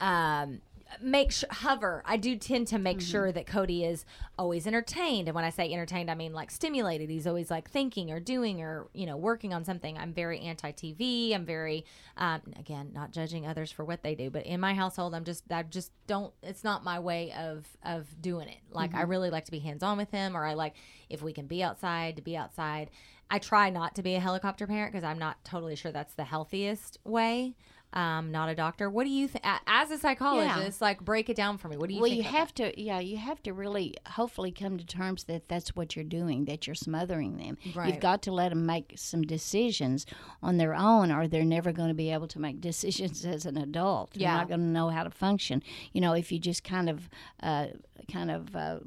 um make sure hover. I do tend to make sure that cody is always entertained. And when i say entertained i mean like stimulated. He's always like thinking or doing or you know working on something. I'm very anti-tv i'm very um, again not judging others for what they do but in my household i'm just i just don't it's not my way of of doing it. Like i really like to be hands-on with him or i like if we can be outside to be outside. I try not to be a helicopter parent because i'm not totally sure that's the healthiest way um, not a doctor. What do you think? As a psychologist, like break it down for me. What do you well, you have to, yeah, you have to really, hopefully, come to terms that that's what you're doing, that you're smothering them. Right. You've got to let them make some decisions on their own, or they're never going to be able to make decisions as an adult. They're Yeah. not going to know how to function. You know, if you just kind of, uh, kind of. Uh,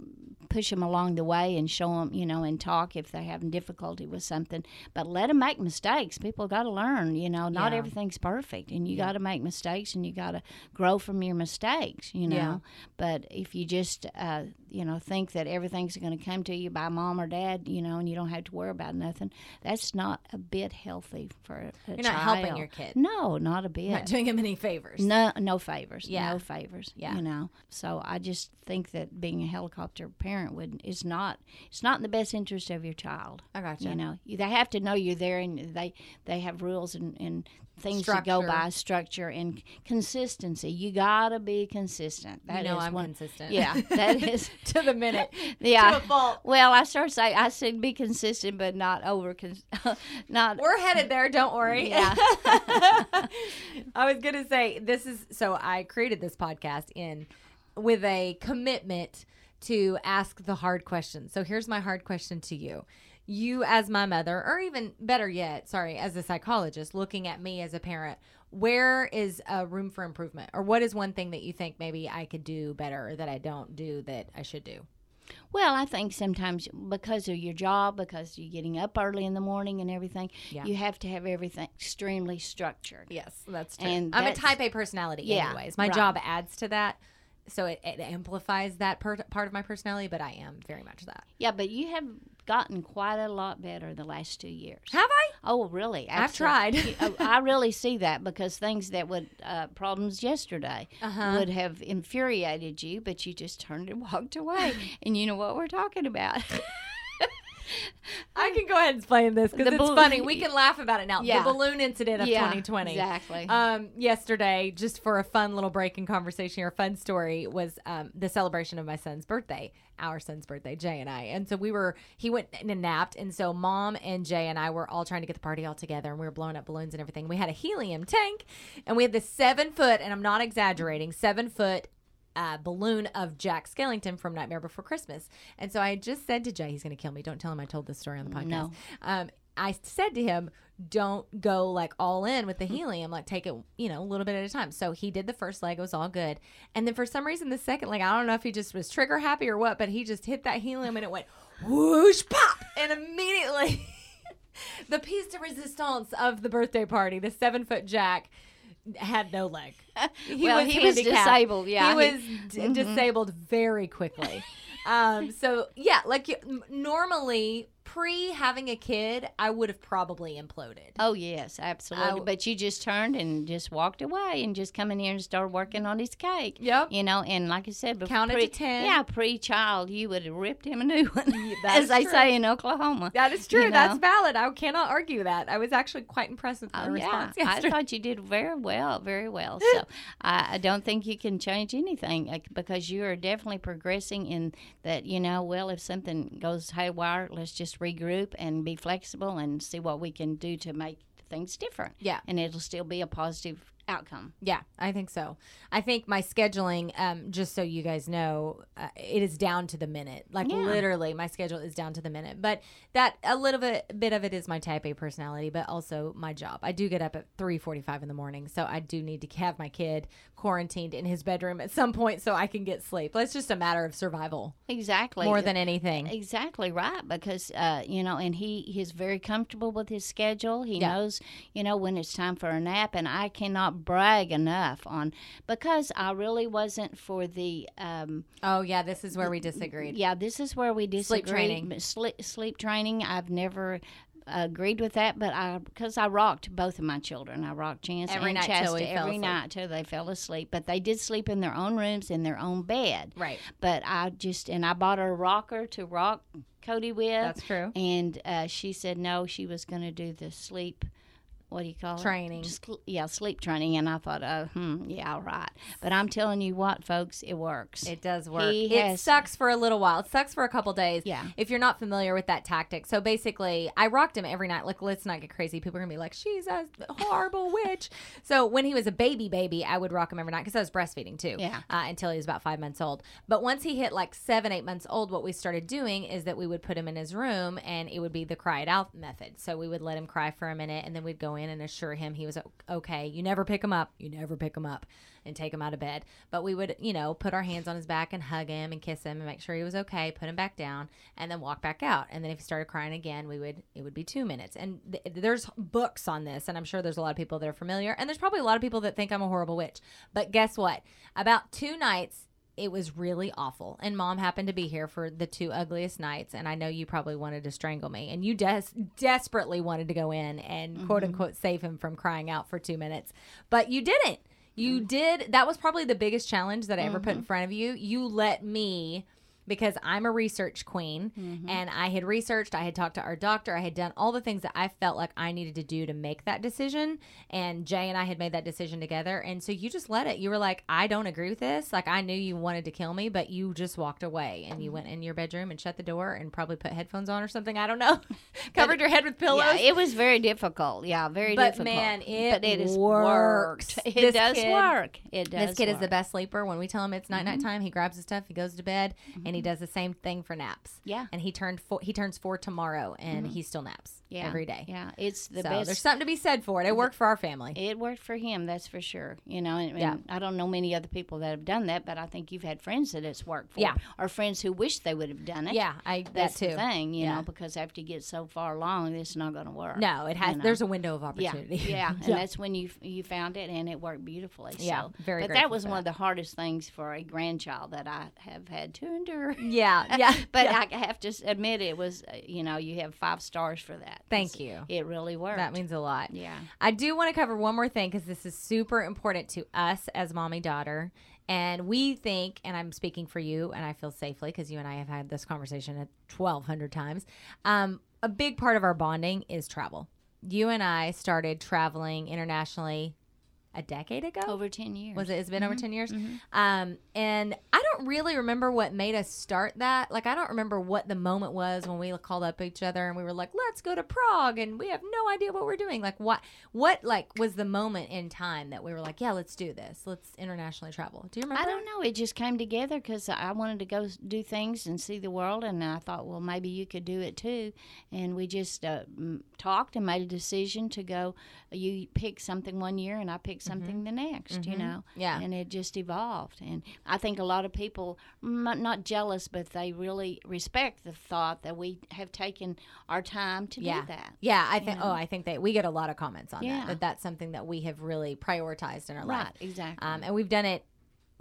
push them along the way and show them, you know, and talk if they're having difficulty with something. But let them make mistakes. People got to learn, you know, not Yeah. everything's perfect and you got to make mistakes and you got to grow from your mistakes, you know. Yeah. But if you just, uh, you know, think that everything's going to come to you by mom or dad, you know, and you don't have to worry about nothing, that's not a bit healthy for a, You're not helping your kid. No, not a bit. Not doing him any favors. No, no favors. Yeah. No favors. Yeah. You know. So I just think that being a helicopter parent would is not it's not in the best interest of your child. I gotcha. You know, you, they have to know you're there, and they they have rules and, and things to go by, structure and consistency. You gotta be consistent. That know is I'm one- consistent. Yeah, that is to the minute. yeah. To a fault. Well, I started saying I said be consistent, but not over. Not We're headed there. Don't worry. Yeah. I was gonna say this is so. I created this podcast in with a commitment to ask the hard questions. So here's my hard question to you. You, as my mother, or even better yet, sorry, as a psychologist, looking at me as a parent, where is a room for improvement, or what is one thing that you think maybe I could do better, or that I don't do that I should do? Well, I think sometimes because of your job, because you're getting up early in the morning and everything, Yeah. you have to have everything extremely structured. Yes, that's true. And I'm a type A personality, Yeah, anyways. My right. job adds to that, so it, it amplifies that per- part of my personality. But I am very much that. Yeah, but you have gotten quite a lot better the last two years. Have I? Oh, really? I've tried. Oh, I really see that because things that would uh, problems yesterday Uh-huh. would have infuriated you, but you just turned and walked away, and you know what we're talking about. I can go ahead and explain this because it's funny. We can laugh about it now. Yeah. The balloon incident of Yeah, 2020. exactly. Um, yesterday, just for a fun little break in conversation or a fun story, was um, the celebration of my son's birthday, our son's birthday, Jay and I. And so we were, he went and napped. And so mom and Jay and I were all trying to get the party all together and we were blowing up balloons and everything. We had a helium tank and we had this seven foot, and I'm not exaggerating, seven foot uh, balloon of Jack Skellington from Nightmare Before Christmas. And so I just said to Jay, he's going to kill me. Don't tell him I told this story on the podcast. No. Um, I said to him, don't go like all in with the helium, like take it, you know, a little bit at a time. So he did the first leg, it was all good. And then for some reason, the second leg, I don't know if he just was trigger happy or what, but he just hit that helium and it went whoosh, pop. And immediately, the piece de resistance of the birthday party, the seven foot Jack, had no leg. He Well, he was disabled, yeah. He was d- disabled very quickly. um, so yeah, like normally pre having a kid, I would have probably imploded. Oh yes, absolutely. I- but you just turned and just walked away and just come in here and started working on his cake. Yep. You know, and like I said, before Counted to 10. Yeah, pre-child, you would have ripped him a new one, that as they true. say in Oklahoma. That is true. You That's know? valid. I cannot argue that. I was actually quite impressed with my Oh, yeah. response I thought you did very well, very well. So I, I don't think you can change anything because you are definitely progressing in that, you know, well, if something goes haywire, let's just regroup and be flexible and see what we can do to make things different. Yeah. And it'll still be a positive outcome. Yeah, I think so. I think my scheduling, um, just so you guys know, uh, it is down to the minute. Like Yeah. literally, my schedule is down to the minute. But that a little bit, bit of it is my Type A personality, but also my job. I do get up at three forty-five in the morning, so I do need to have my kid quarantined in his bedroom at some point so I can get sleep. It's just a matter of survival Exactly. more than anything. Exactly right, because uh, you know, and he he's very comfortable with his schedule. He Yeah. knows, you know, when it's time for a nap, and I cannot brag enough on because I really wasn't for the. Um, Oh yeah, this is where we disagreed. yeah, this is where we disagree. Sleep training. Sleep, sleep training. I've never agreed with that, but I because I rocked both of my children. I rocked Chance Every and night till Chasta every night till they fell asleep. But they did sleep in their own rooms in their own bed. Right. But I just and I bought her a rocker to rock Cody with. That's true. And uh, she said no, she was going to do the sleep. What do you call Training. it? Training. yeah, sleep training. And I thought, oh, hmm, yeah, all right. But I'm telling you what, folks, it works. It does work. He it has- sucks for a little while. It sucks for a couple days. Yeah. If you're not familiar with that tactic. So basically, I rocked him every night. Like, let's not get crazy. People are going to be like, she's a horrible witch. So when he was a baby baby, I would rock him every night because I was breastfeeding too. Yeah. Uh, until he was about five months old. But once he hit like seven, eight months old, what we started doing is that we would put him in his room and it would be the cry it out method. So we would let him cry for a minute and then we'd go in and assure him he was okay. You never pick him up. You never pick him up and take him out of bed. But we would, you know, put our hands on his back and hug him and kiss him and make sure he was okay, put him back down and then walk back out. And then if he started crying again, we would, it would be two minutes. And th- there's books on this. And I'm sure there's a lot of people that are familiar. And there's probably a lot of people that think I'm a horrible witch. But guess what? About two nights, it was really awful. And mom happened to be here for the two ugliest nights. And I know you probably wanted to strangle me. And you des- desperately wanted to go in and mm-hmm. quote unquote save him from crying out for two minutes. But you didn't. You mm-hmm. did. That was probably the biggest challenge that I ever put in mm-hmm. front of you. You let me. Because I'm a research queen mm-hmm. and I had researched, I had talked to our doctor, I had done all the things that I felt like I needed to do to make that decision. And Jay and I had made that decision together. And so you just let it. You were like, I don't agree with this. Like, I knew you wanted to kill me, but you just walked away and you mm-hmm. went in your bedroom and shut the door and probably put headphones on or something. I don't know. Covered your head with pillows. Yeah, it was very difficult. Yeah, very But, difficult. man, it but it has works. worked. It This does kid- work. It does. This kid is the best sleeper. When we tell him it's night night time, mm-hmm. he grabs his stuff, he goes to bed, and he mm-hmm. does the same thing for naps. Yeah. And he turned four, he turns four tomorrow, and mm-hmm. he still naps Yeah, every day. Yeah, it's the so best. there's something to be said for it. It worked for our family. It worked for him, that's for sure. You know, and, and Yeah. I don't know many other people that have done that, but I think you've had friends that it's worked for, Yeah. or friends who wish they would have done it. yeah, I that's that too. the thing, you Yeah. know, because after you get so far along, it's not going to work. No, it has. you know. There's a window of Yeah, opportunity. yeah, and that's when you you found it, and it worked beautifully. Yeah, so. very But that was one of the hardest things for a grandchild that I have had to endure. yeah, yeah. but yeah. I have to admit, it was uh, you know you have five stars for that. Thank you. It really worked. That means a lot. Yeah. I do want to cover one more thing because this is super important to us as mommy daughter. And we think, and I'm speaking for you, and I feel safely because you and I have had this conversation at 1,200 times. Um, a big part of our bonding is travel. You and I started traveling internationally a decade ago. over ten years. Was it? It's been over Mm-hmm. 10 years. Um, and I don't really remember what made us start that. Like, I don't remember what the moment was when we called up each other and we were like, let's go to Prague. And we have no idea what we're doing. Like, what, what, like, was the moment in time that we were like, yeah, let's do this. Let's internationally travel. Do you remember? I don't know. It just came together because I wanted to go do things and see the world, and I thought, well, maybe you could do it too. And we just uh, talked and made a decision to go. You pick something one year, and I picked something the next. You know, Mm-hmm. Yeah. And it just evolved. And I think a lot of people, m- not jealous, but they really respect the thought that we have taken our time to Yeah. do that. Yeah, I think. Oh, I think that we get a lot of comments on Yeah. that. That that's something that we have really prioritized in our life. Right. Exactly. Um, and we've done it.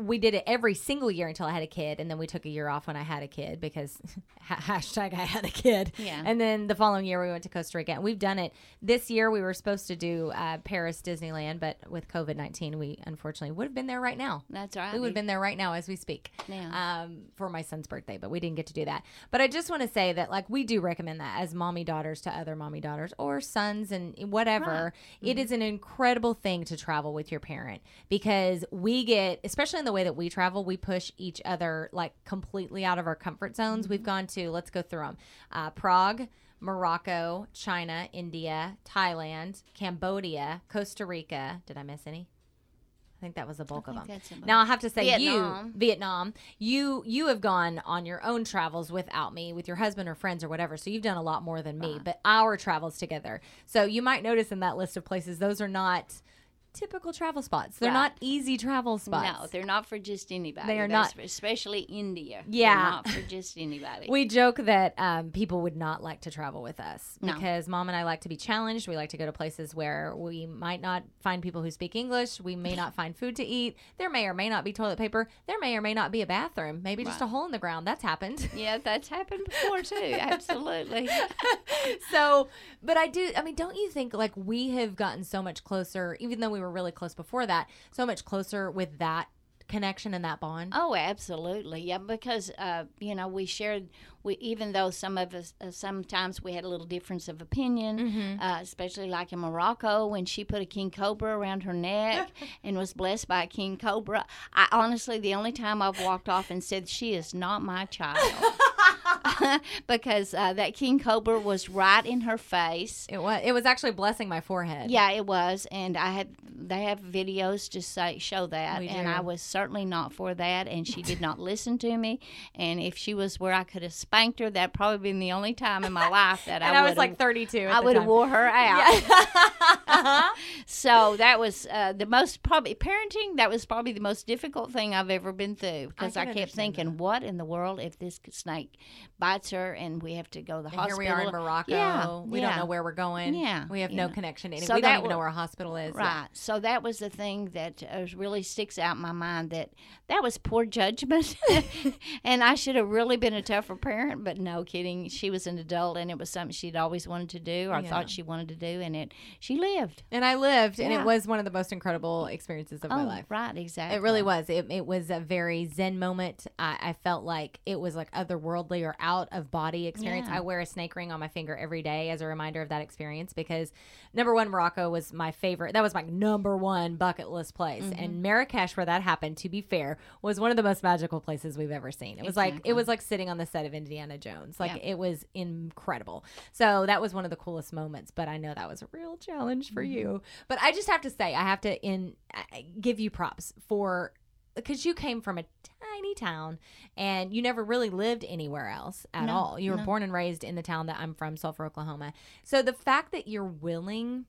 We did it every single year until I had a kid, and then we took a year off when I had a kid because hashtag I had a kid. Yeah. And then the following year we went to Costa Rica, and we've done it. This year we were supposed to do uh, Paris Disneyland, but with COVID nineteen, we unfortunately would have been there right now. That's right. We would have been there right now as we speak Yeah. um, for my son's birthday, but we didn't get to do that. But I just want to say that, like, we do recommend that as mommy daughters to other mommy daughters or sons and whatever. It is an incredible thing to travel with your parent because we get, especially in the way that we travel, we push each other like completely out of our comfort zones. We've gone to, let's go through them uh, Prague. Morocco, China, India, Thailand, Cambodia, Costa Rica. Did I miss any? I think that was the bulk of them. Now I'll have to say Vietnam. you, Vietnam, you you have gone on your own travels without me, with your husband or friends or whatever. So you've done a lot more than me. But our travels together. So you might notice in that list of places, those are not typical travel spots. They're Right. not easy travel spots. No, they're not for just anybody. They are They're not- especially India. They're Yeah. not for just anybody. We joke that um, people would not like to travel with us No. because mom and I like to be challenged. We like to go to places where we might not find people who speak English. We may not find food to eat. There may or may not be toilet paper. There may or may not be a bathroom. Maybe just a hole in the ground. That's happened. yeah, that's happened before too. Absolutely. so, but I do. I mean, don't you think like we have gotten so much closer, even though we were really close before that, so much closer with that connection and that bond? Oh, absolutely. Yeah, because uh, you know we shared. We even though some of us uh, sometimes we had a little difference of opinion, Mm-hmm. uh, especially like in Morocco when she put a king cobra around her neck and was blessed by a king cobra. I honestly, the only time I've walked off and said she is not my child. because uh, that king cobra was right in her face. It was. It was actually blessing my forehead. Yeah, it was, and I had they have videos to say show that, and. I was certainly not for that, and she did not listen to me. And if she was where I could have spanked her, that probably been the only time in my life that I I, was like 32. at I would have wore her out. so that was uh, the most probably parenting. That was probably the most difficult thing I've ever been through because I, can kept thinking, what in the world if this snake bites her and we have to go to the And hospital? here we are in Morocco. Yeah, we yeah. don't know where we're going. Yeah, We have no know. connection to. So we don't even know where a hospital is. Right. Yeah. So that was the thing that uh, really sticks out in my mind that that was poor judgment. and I should have really been a tougher parent, but no kidding. She was an adult and it was something she'd always wanted to do or Yeah. thought she wanted to do and it she lived. And I lived, and it was one of the most incredible experiences of my oh, life. right, exactly. It really was. It, it was a very zen moment. I, I felt like it was like otherworldly or out of body experience. Yeah. I wear a snake ring on my finger every day as a reminder of that experience because number one, Morocco was my favorite. That was my number one bucket list place. Mm-hmm. And Marrakesh, where that happened, to be fair, was one of the most magical places we've ever seen. It was like it was like sitting on the set of Indiana Jones. Like Yeah. it was incredible. So that was one of the coolest moments. But I know that was a real challenge for Mm-hmm. you. But I just have to say, I have to in I- give you props for because you came from a tiny town and you never really lived anywhere else at No, all. You were no. born and raised in the town that I'm from, Sulphur, Oklahoma. So the fact that you're willing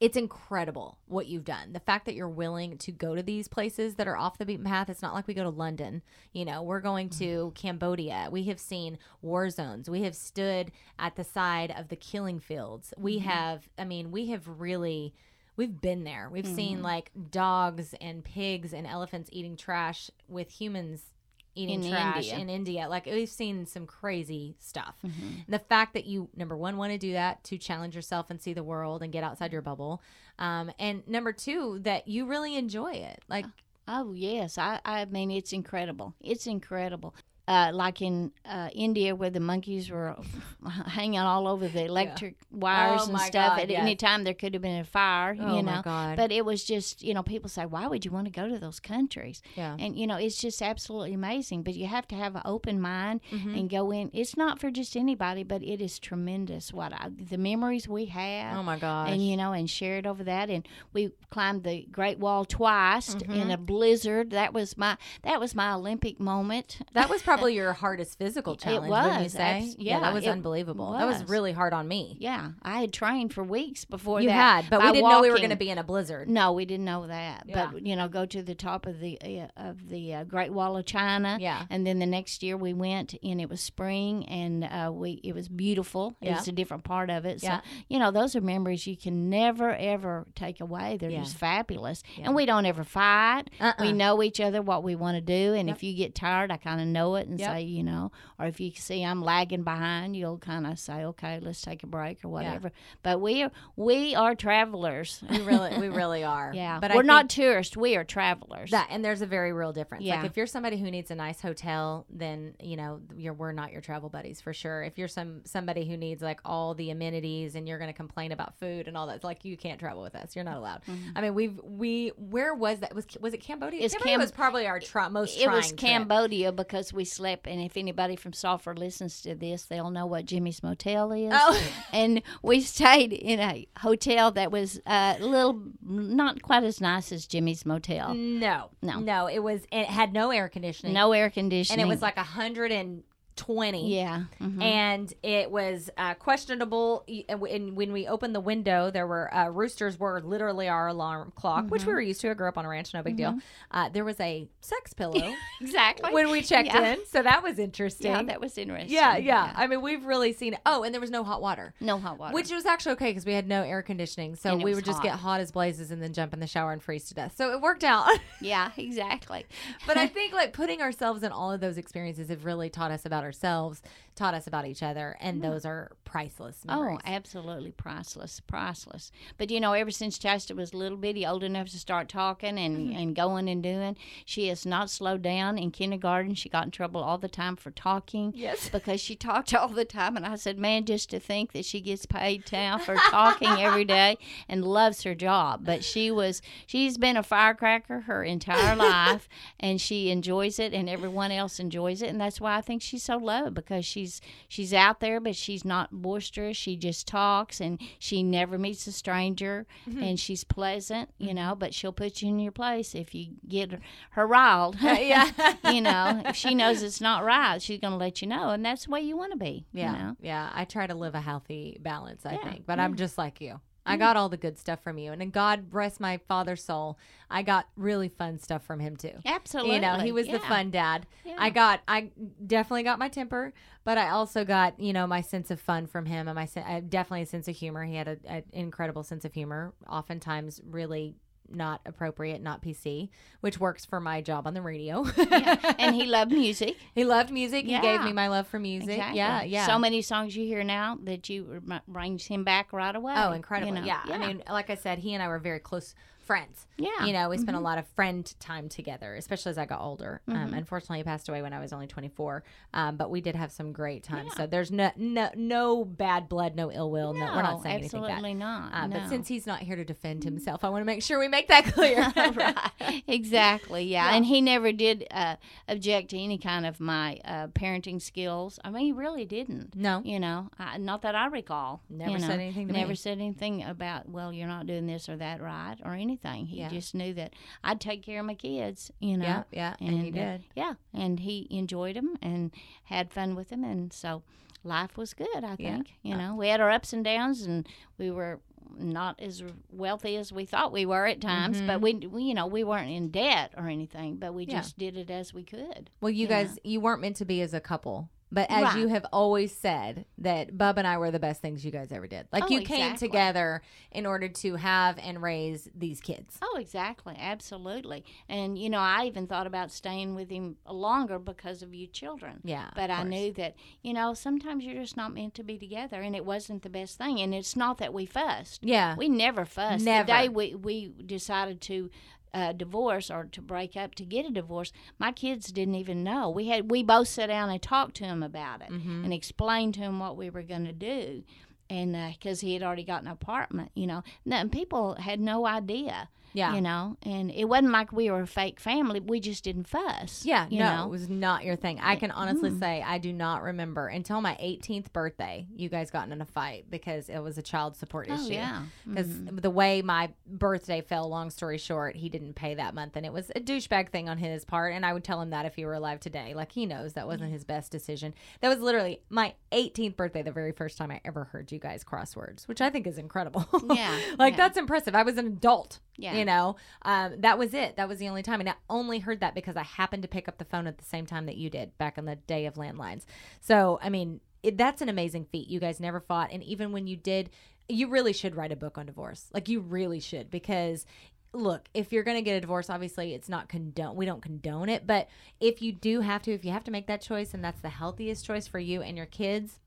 it's incredible what you've done. The fact that you're willing to go to these places that are off the beaten path. It's not like we go to London. You know, we're going to mm-hmm. Cambodia. We have seen war zones. We have stood at the side of the killing fields. We mm-hmm. have, I mean, we have really, we've been there. We've seen mm-hmm. like dogs and pigs and elephants eating trash with humans eating In trash India. in India. Like we've seen some crazy stuff. Mm-hmm. The fact that you number one want to do that to challenge yourself and see the world and get outside your bubble, um, and number two that you really enjoy it. Like Oh yes, I I mean it's incredible. It's incredible. Uh, like in uh, India, where the monkeys were hanging all over the electric wires Oh, and stuff. God, At yes. any time, there could have been a fire. Oh, you my know, God. but it was just you know people say, why would you want to go to those countries? Yeah. and you know it's just absolutely amazing. But you have to have an open mind Mm-hmm. and go in. It's not for just anybody, but it is tremendous. What I, the memories we have. oh my God. And you know, and shared over that, and we climbed the Great Wall twice Mm-hmm. in a blizzard. That was my that was my Olympic moment. that was probably your hardest physical challenge. you was, say? abs- yeah, that was it unbelievable. That was was. really hard on me. Yeah, I had trained for weeks before that. you that. had, but we didn't know we were going to be in a blizzard. No, we didn't know that. Yeah. But you know, go to the top of the uh, of the uh, Great Wall of China. Yeah. And then the next year we went, and it was spring, and uh, we it was beautiful. Yeah. It was a different part of it. So Yeah. you know, those are memories you can never ever take away. They're Yeah. just fabulous. And we don't ever fight. Uh-uh. We know each other what we want to do, and if you get tired, I kind of know it and Yep. say, you know, or if you see I'm lagging behind, you'll kind of say, okay, let's take a break or whatever. But we are we are travelers. We really, we really are. Yeah, but we're not tourists. We are travelers. that, and there's a very real difference. Like Yeah. if you're somebody who needs a nice hotel, then you know you're we're not your travel buddies for sure. If you're some somebody who needs like all the amenities and you're going to complain about food and all that, it's like you can't travel with us. You're not allowed. I mean, we've we where was that? Was was it Cambodia? Mm-hmm. It's Cambodia Cam- was probably our try, most it was trip. Cambodia because we slept. And if anybody from Sulphur listens to this, they'll know what Jimmy's Motel is. Oh. And we stayed in a hotel that was uh, a little, not quite as nice as Jimmy's Motel. No, No. no. It was. It had no air conditioning. No air conditioning. and it was like a hundred and twenty. yeah. mhm. And it was uh, questionable. And when we opened the window, there were uh, roosters were literally our alarm clock, which Mm-hmm. we were used to. I grew up on a ranch, no big deal. Uh, there was a sex pillow exactly. when we checked Yeah. in, so that was interesting. Yeah, that was interesting. yeah, yeah. I mean, we've really seen. it. Oh, and there was no hot water. No hot water. Which was actually okay because we had no air conditioning, so we would just get hot as blazes and then jump in the shower and freeze to death. So it worked out. yeah, exactly. but I think like putting ourselves in all of those experiences have really taught us about ourselves, taught us about each other, and those are priceless. Memories. Oh, absolutely priceless, priceless. But you know, ever since Chasta was little bitty, old enough to start talking and, Mm-hmm. and going and doing, she has not slowed down. In kindergarten, she got in trouble all the time for talking. Yes. Because she talked all the time. And I said, man, just to think that she gets paid now for talking every day and loves her job. But she was, she's been a firecracker her entire life and she enjoys it and everyone else enjoys it. And that's why I think she's so loved because she's, she's out there, but she's not boisterous. She just talks and she never meets a stranger mm-hmm. and she's pleasant, you mm-hmm. know, but she'll put you in your place if you get her- her riled. Uh, yeah. you know, if she knows it's not right, she's going to let you know. And that's the way you want to be. Yeah, You know? yeah. I try to live a healthy balance. I Yeah, think, but I'm just like you. I got all the good stuff from you, and then God rest my father's soul. I got really fun stuff from him too. Absolutely. You know, he was the fun dad. Yeah. I got, I definitely got my temper, but I also got, you know, my sense of fun from him, and my sen- uh, definitely a sense of humor. He had an incredible sense of humor. Oftentimes, really not appropriate, not PC, which works for my job on the radio. and he loved music. he loved music. He gave me my love for music. Exactly. Yeah, yeah. So many songs you hear now that you brings him back right away. Oh, incredible. you know? yeah. I mean, like I said, he and I were very close friends. Yeah. You know, we spent a lot of friend time together, especially as I got older. Mm-hmm. Um, unfortunately, he passed away when I was only 24. Um, but we did have some great times. So there's no, no no bad blood, no ill will. No, we're not No, saying anything bad. absolutely not. Uh, But since he's not here to defend himself, I want to make sure we make that clear. right. Exactly. Yeah. And he never did uh, object to any kind of my uh, parenting skills. I mean, he really didn't. No. You know, I, not that I recall. Never said know. anything to Never me. said anything about, well, you're not doing this or that right or anything. He Yeah. just knew that I'd take care of my kids, you know. Yeah, yeah, and he uh, did. yeah. And he enjoyed them and had fun with them. And so life was good, I Yeah. think. You know, we had our ups and downs and we were not as wealthy as we thought we were at times, but we, we, you know, we weren't in debt or anything, but we Mm-hmm. Yeah. just did it as we could. Well, you Yeah. guys, you weren't meant to be as a couple. But as Right. you have always said, that Bub and I were the best things you guys ever did. Like Oh, you came exactly. together in order to have and raise these kids. Oh, exactly. Absolutely. And, you know, I even thought about staying with him longer because of you children. Yeah, But I course. knew that, you know, sometimes you're just not meant to be together and it wasn't the best thing. And it's not that we fussed. Yeah. We never fussed. Never. The day we, we decided to uh, divorce or to break up to get a divorce, my kids didn't even know. We had we both sat down and talked to him about it Mm-hmm. and explained to him what we were going to do. And because he had already got an apartment, you know, and people had no idea. Yeah. You know, and it wasn't like we were a fake family. We just didn't fuss. Yeah, You no, know? it was not your thing. I can honestly mm. say I do not remember until my 18th birthday. You guys got in a fight because it was a child support Oh, issue. yeah. because mm-hmm. the way my birthday fell. Long story short, he didn't pay that month, and it was a douchebag thing on his part. And I would tell him that if he were alive today, like he knows that wasn't his best decision. That was literally my 18th birthday, the very first time I ever heard you guys crosswords, which I think is incredible. Yeah, like yeah. that's impressive. I was an adult. Yeah. you know, um, that was it. That was the only time, and I only heard that because I happened to pick up the phone at the same time that you did back in the day of landlines. So, I mean, it, that's an amazing feat. You guys never fought, and even when you did, you really should write a book on divorce. Like you really should because look, if you're going to get a divorce, obviously it's not condone. We don't condone it, but if you do have to, if you have to make that choice, and that's the healthiest choice for you and your kids,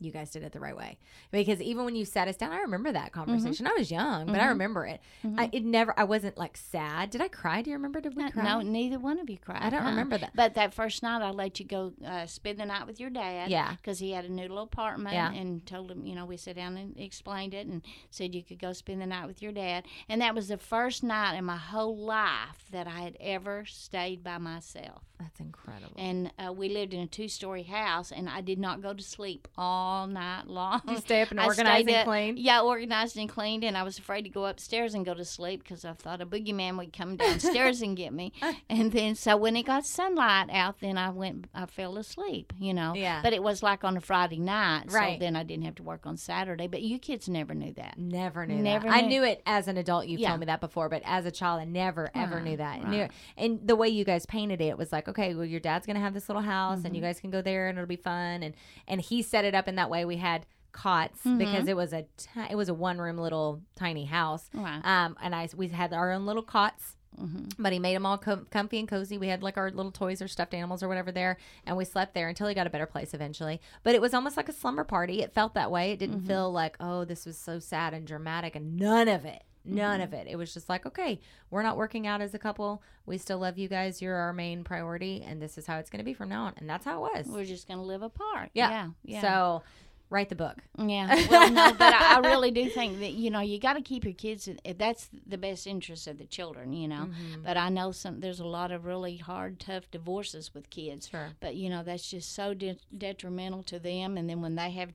you guys did it the right way because even when you sat us down i remember that Mm-hmm. conversation i was young but i remember it I, it never i wasn't like sad did i cry do you remember did we cry No, neither one of you cried. I don't huh? remember that. But that first night, I let you go uh, spend the night with your dad. Yeah. Because he had a new little apartment. Yeah. And told him, you know, we sat down and explained it and said you could go spend the night with your dad. And that was the first night in my whole life that I had ever stayed by myself. that's incredible And uh, we lived in a two story house, and I did not go to sleep all night long. You stay up and organize and clean? Yeah, organized and cleaned, and I was afraid to go upstairs and go to sleep because I thought a boogeyman would come downstairs and get me. And then, so when it got sunlight out, then I went, I fell asleep, you know. Yeah. But it was like on a Friday night, Right. so then I didn't have to work on Saturday. But you kids never knew that. Never knew Never that. I knew. knew it as an adult. You've Yeah. told me that before, but as a child, I never ever Right, knew that. right. Knew And the way you guys painted it, it was like, okay, well, your dad's gonna have this little house, and Mm-hmm. you guys can go there, and it'll be fun. And and he set it up in that way. We had cots Mm-hmm. because it was a it was a one room little tiny house. Right. Um, and I we had our own little cots. Mm-hmm. But he made them all com- comfy and cozy. We had like our little toys or stuffed animals or whatever there, and we slept there until he got a better place eventually. But it was almost like a slumber party. It felt that way. It Mm-hmm. didn't feel like, oh, this was so sad and dramatic, and none of it. None Mm-hmm. of it. It was just like, okay, we're not working out as a couple. We still love you guys. You're our main priority, and this is how it's going to be from now on. And that's how it was. We're just going to live apart. yeah. Yeah. yeah. So write the book. Yeah, well, no, but I, I really do think that you know you got to keep your kids. in- That's the best interest of the children, you know. Mm-hmm. But I know some. There's a lot of really hard, tough divorces with kids. Sure. But you know that's just so de- detrimental to them. And then when they have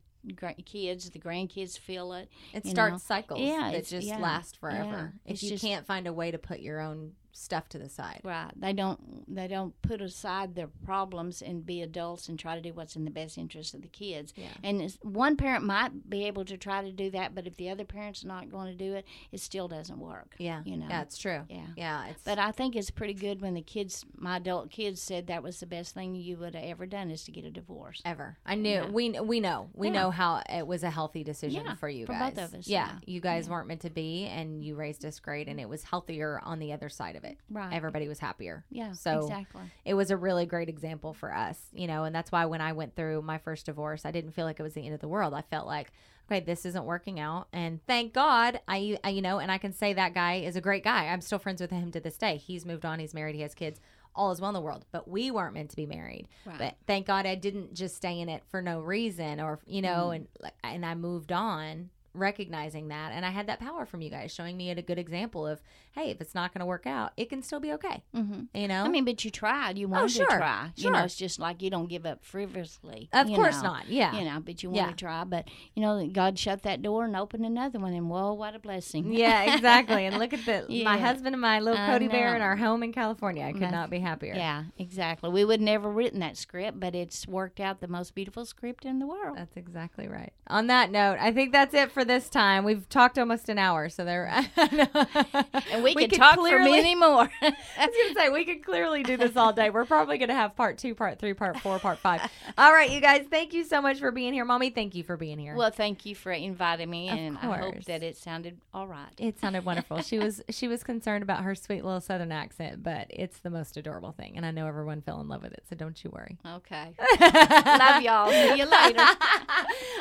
kids, the grandkids feel it. It starts know. cycles Yeah, that just yeah, last forever. yeah. If you just- can't find a way to put your own stuff to the side. Right. They don't. They don't put aside their problems and be adults and try to do what's in the best interest of the kids. Yeah. And one parent might be able to try to do that, but if the other parent's not going to do it, it still doesn't work. Yeah. You know. Yeah, it's true. Yeah. Yeah. It's But I think it's pretty good when the kids, my adult kids, said that was the best thing you would have ever done is to get a divorce. ever. I knew Yeah. we we know. We Yeah. know how it was a healthy decision Yeah, for you for guys. both of us, Yeah. yeah. You guys weren't meant to be and you raised us great and it was healthier on the other side of it. Right. Everybody was happier. Yeah, So exactly. it was a really great example for us, you know, and that's why when I went through my first divorce, I didn't feel like it was the end of the world. I felt like, okay, this isn't working out, and thank God, I, I you know, and I can say that guy is a great guy. I'm still friends with him to this day. He's moved on, he's married, he has kids. All is well in the world, but we weren't meant to be married. Right. But thank God I didn't just stay in it for no reason, or you know, mm-hmm. and and I moved on, recognizing that, and I had that power from you guys, showing me it a good example of, hey, if it's not going to work out, it can still be okay. Mm-hmm. You know, I mean, but you tried. You wanted sure, to try. You know, sure. it's just like you don't give up frivolously. Of course know. not. Yeah. You know, but you Yeah. want to try. But you know, God shut that door and opened another one, and whoa, what a blessing! Yeah, exactly. And look at the my husband and my little I Cody bear in our home in California. I could That's- not be happier. Yeah, exactly. We would never written that script, but it's worked out the most beautiful script in the world. That's exactly right. On that note, I think that's it for this time. We've talked almost an hour, so there. and we, could, talk for many more. I was gonna say we could clearly do this all day. We're probably gonna have part two, part three, part four, part five. All right, you guys. Thank you so much for being here, mommy. Thank you for being here. well, thank you for inviting me, Of and I hope that it sounded all right. it sounded wonderful. She was she was concerned about her sweet little southern accent, but it's the most adorable thing, and I know everyone fell in love with it. So don't you worry. Okay. Love y'all. See you later.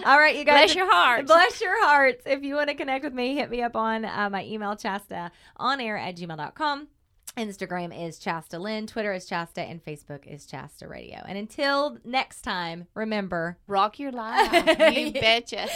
All right, you guys. Bless your hearts. Bless your If you want to connect with me, hit me up on uh, my email, chasta on air at gmail.com. Instagram is Chasta Lynn, Twitter is Chasta, and Facebook is Chasta Radio. And until next time, remember Rock your life. You betcha.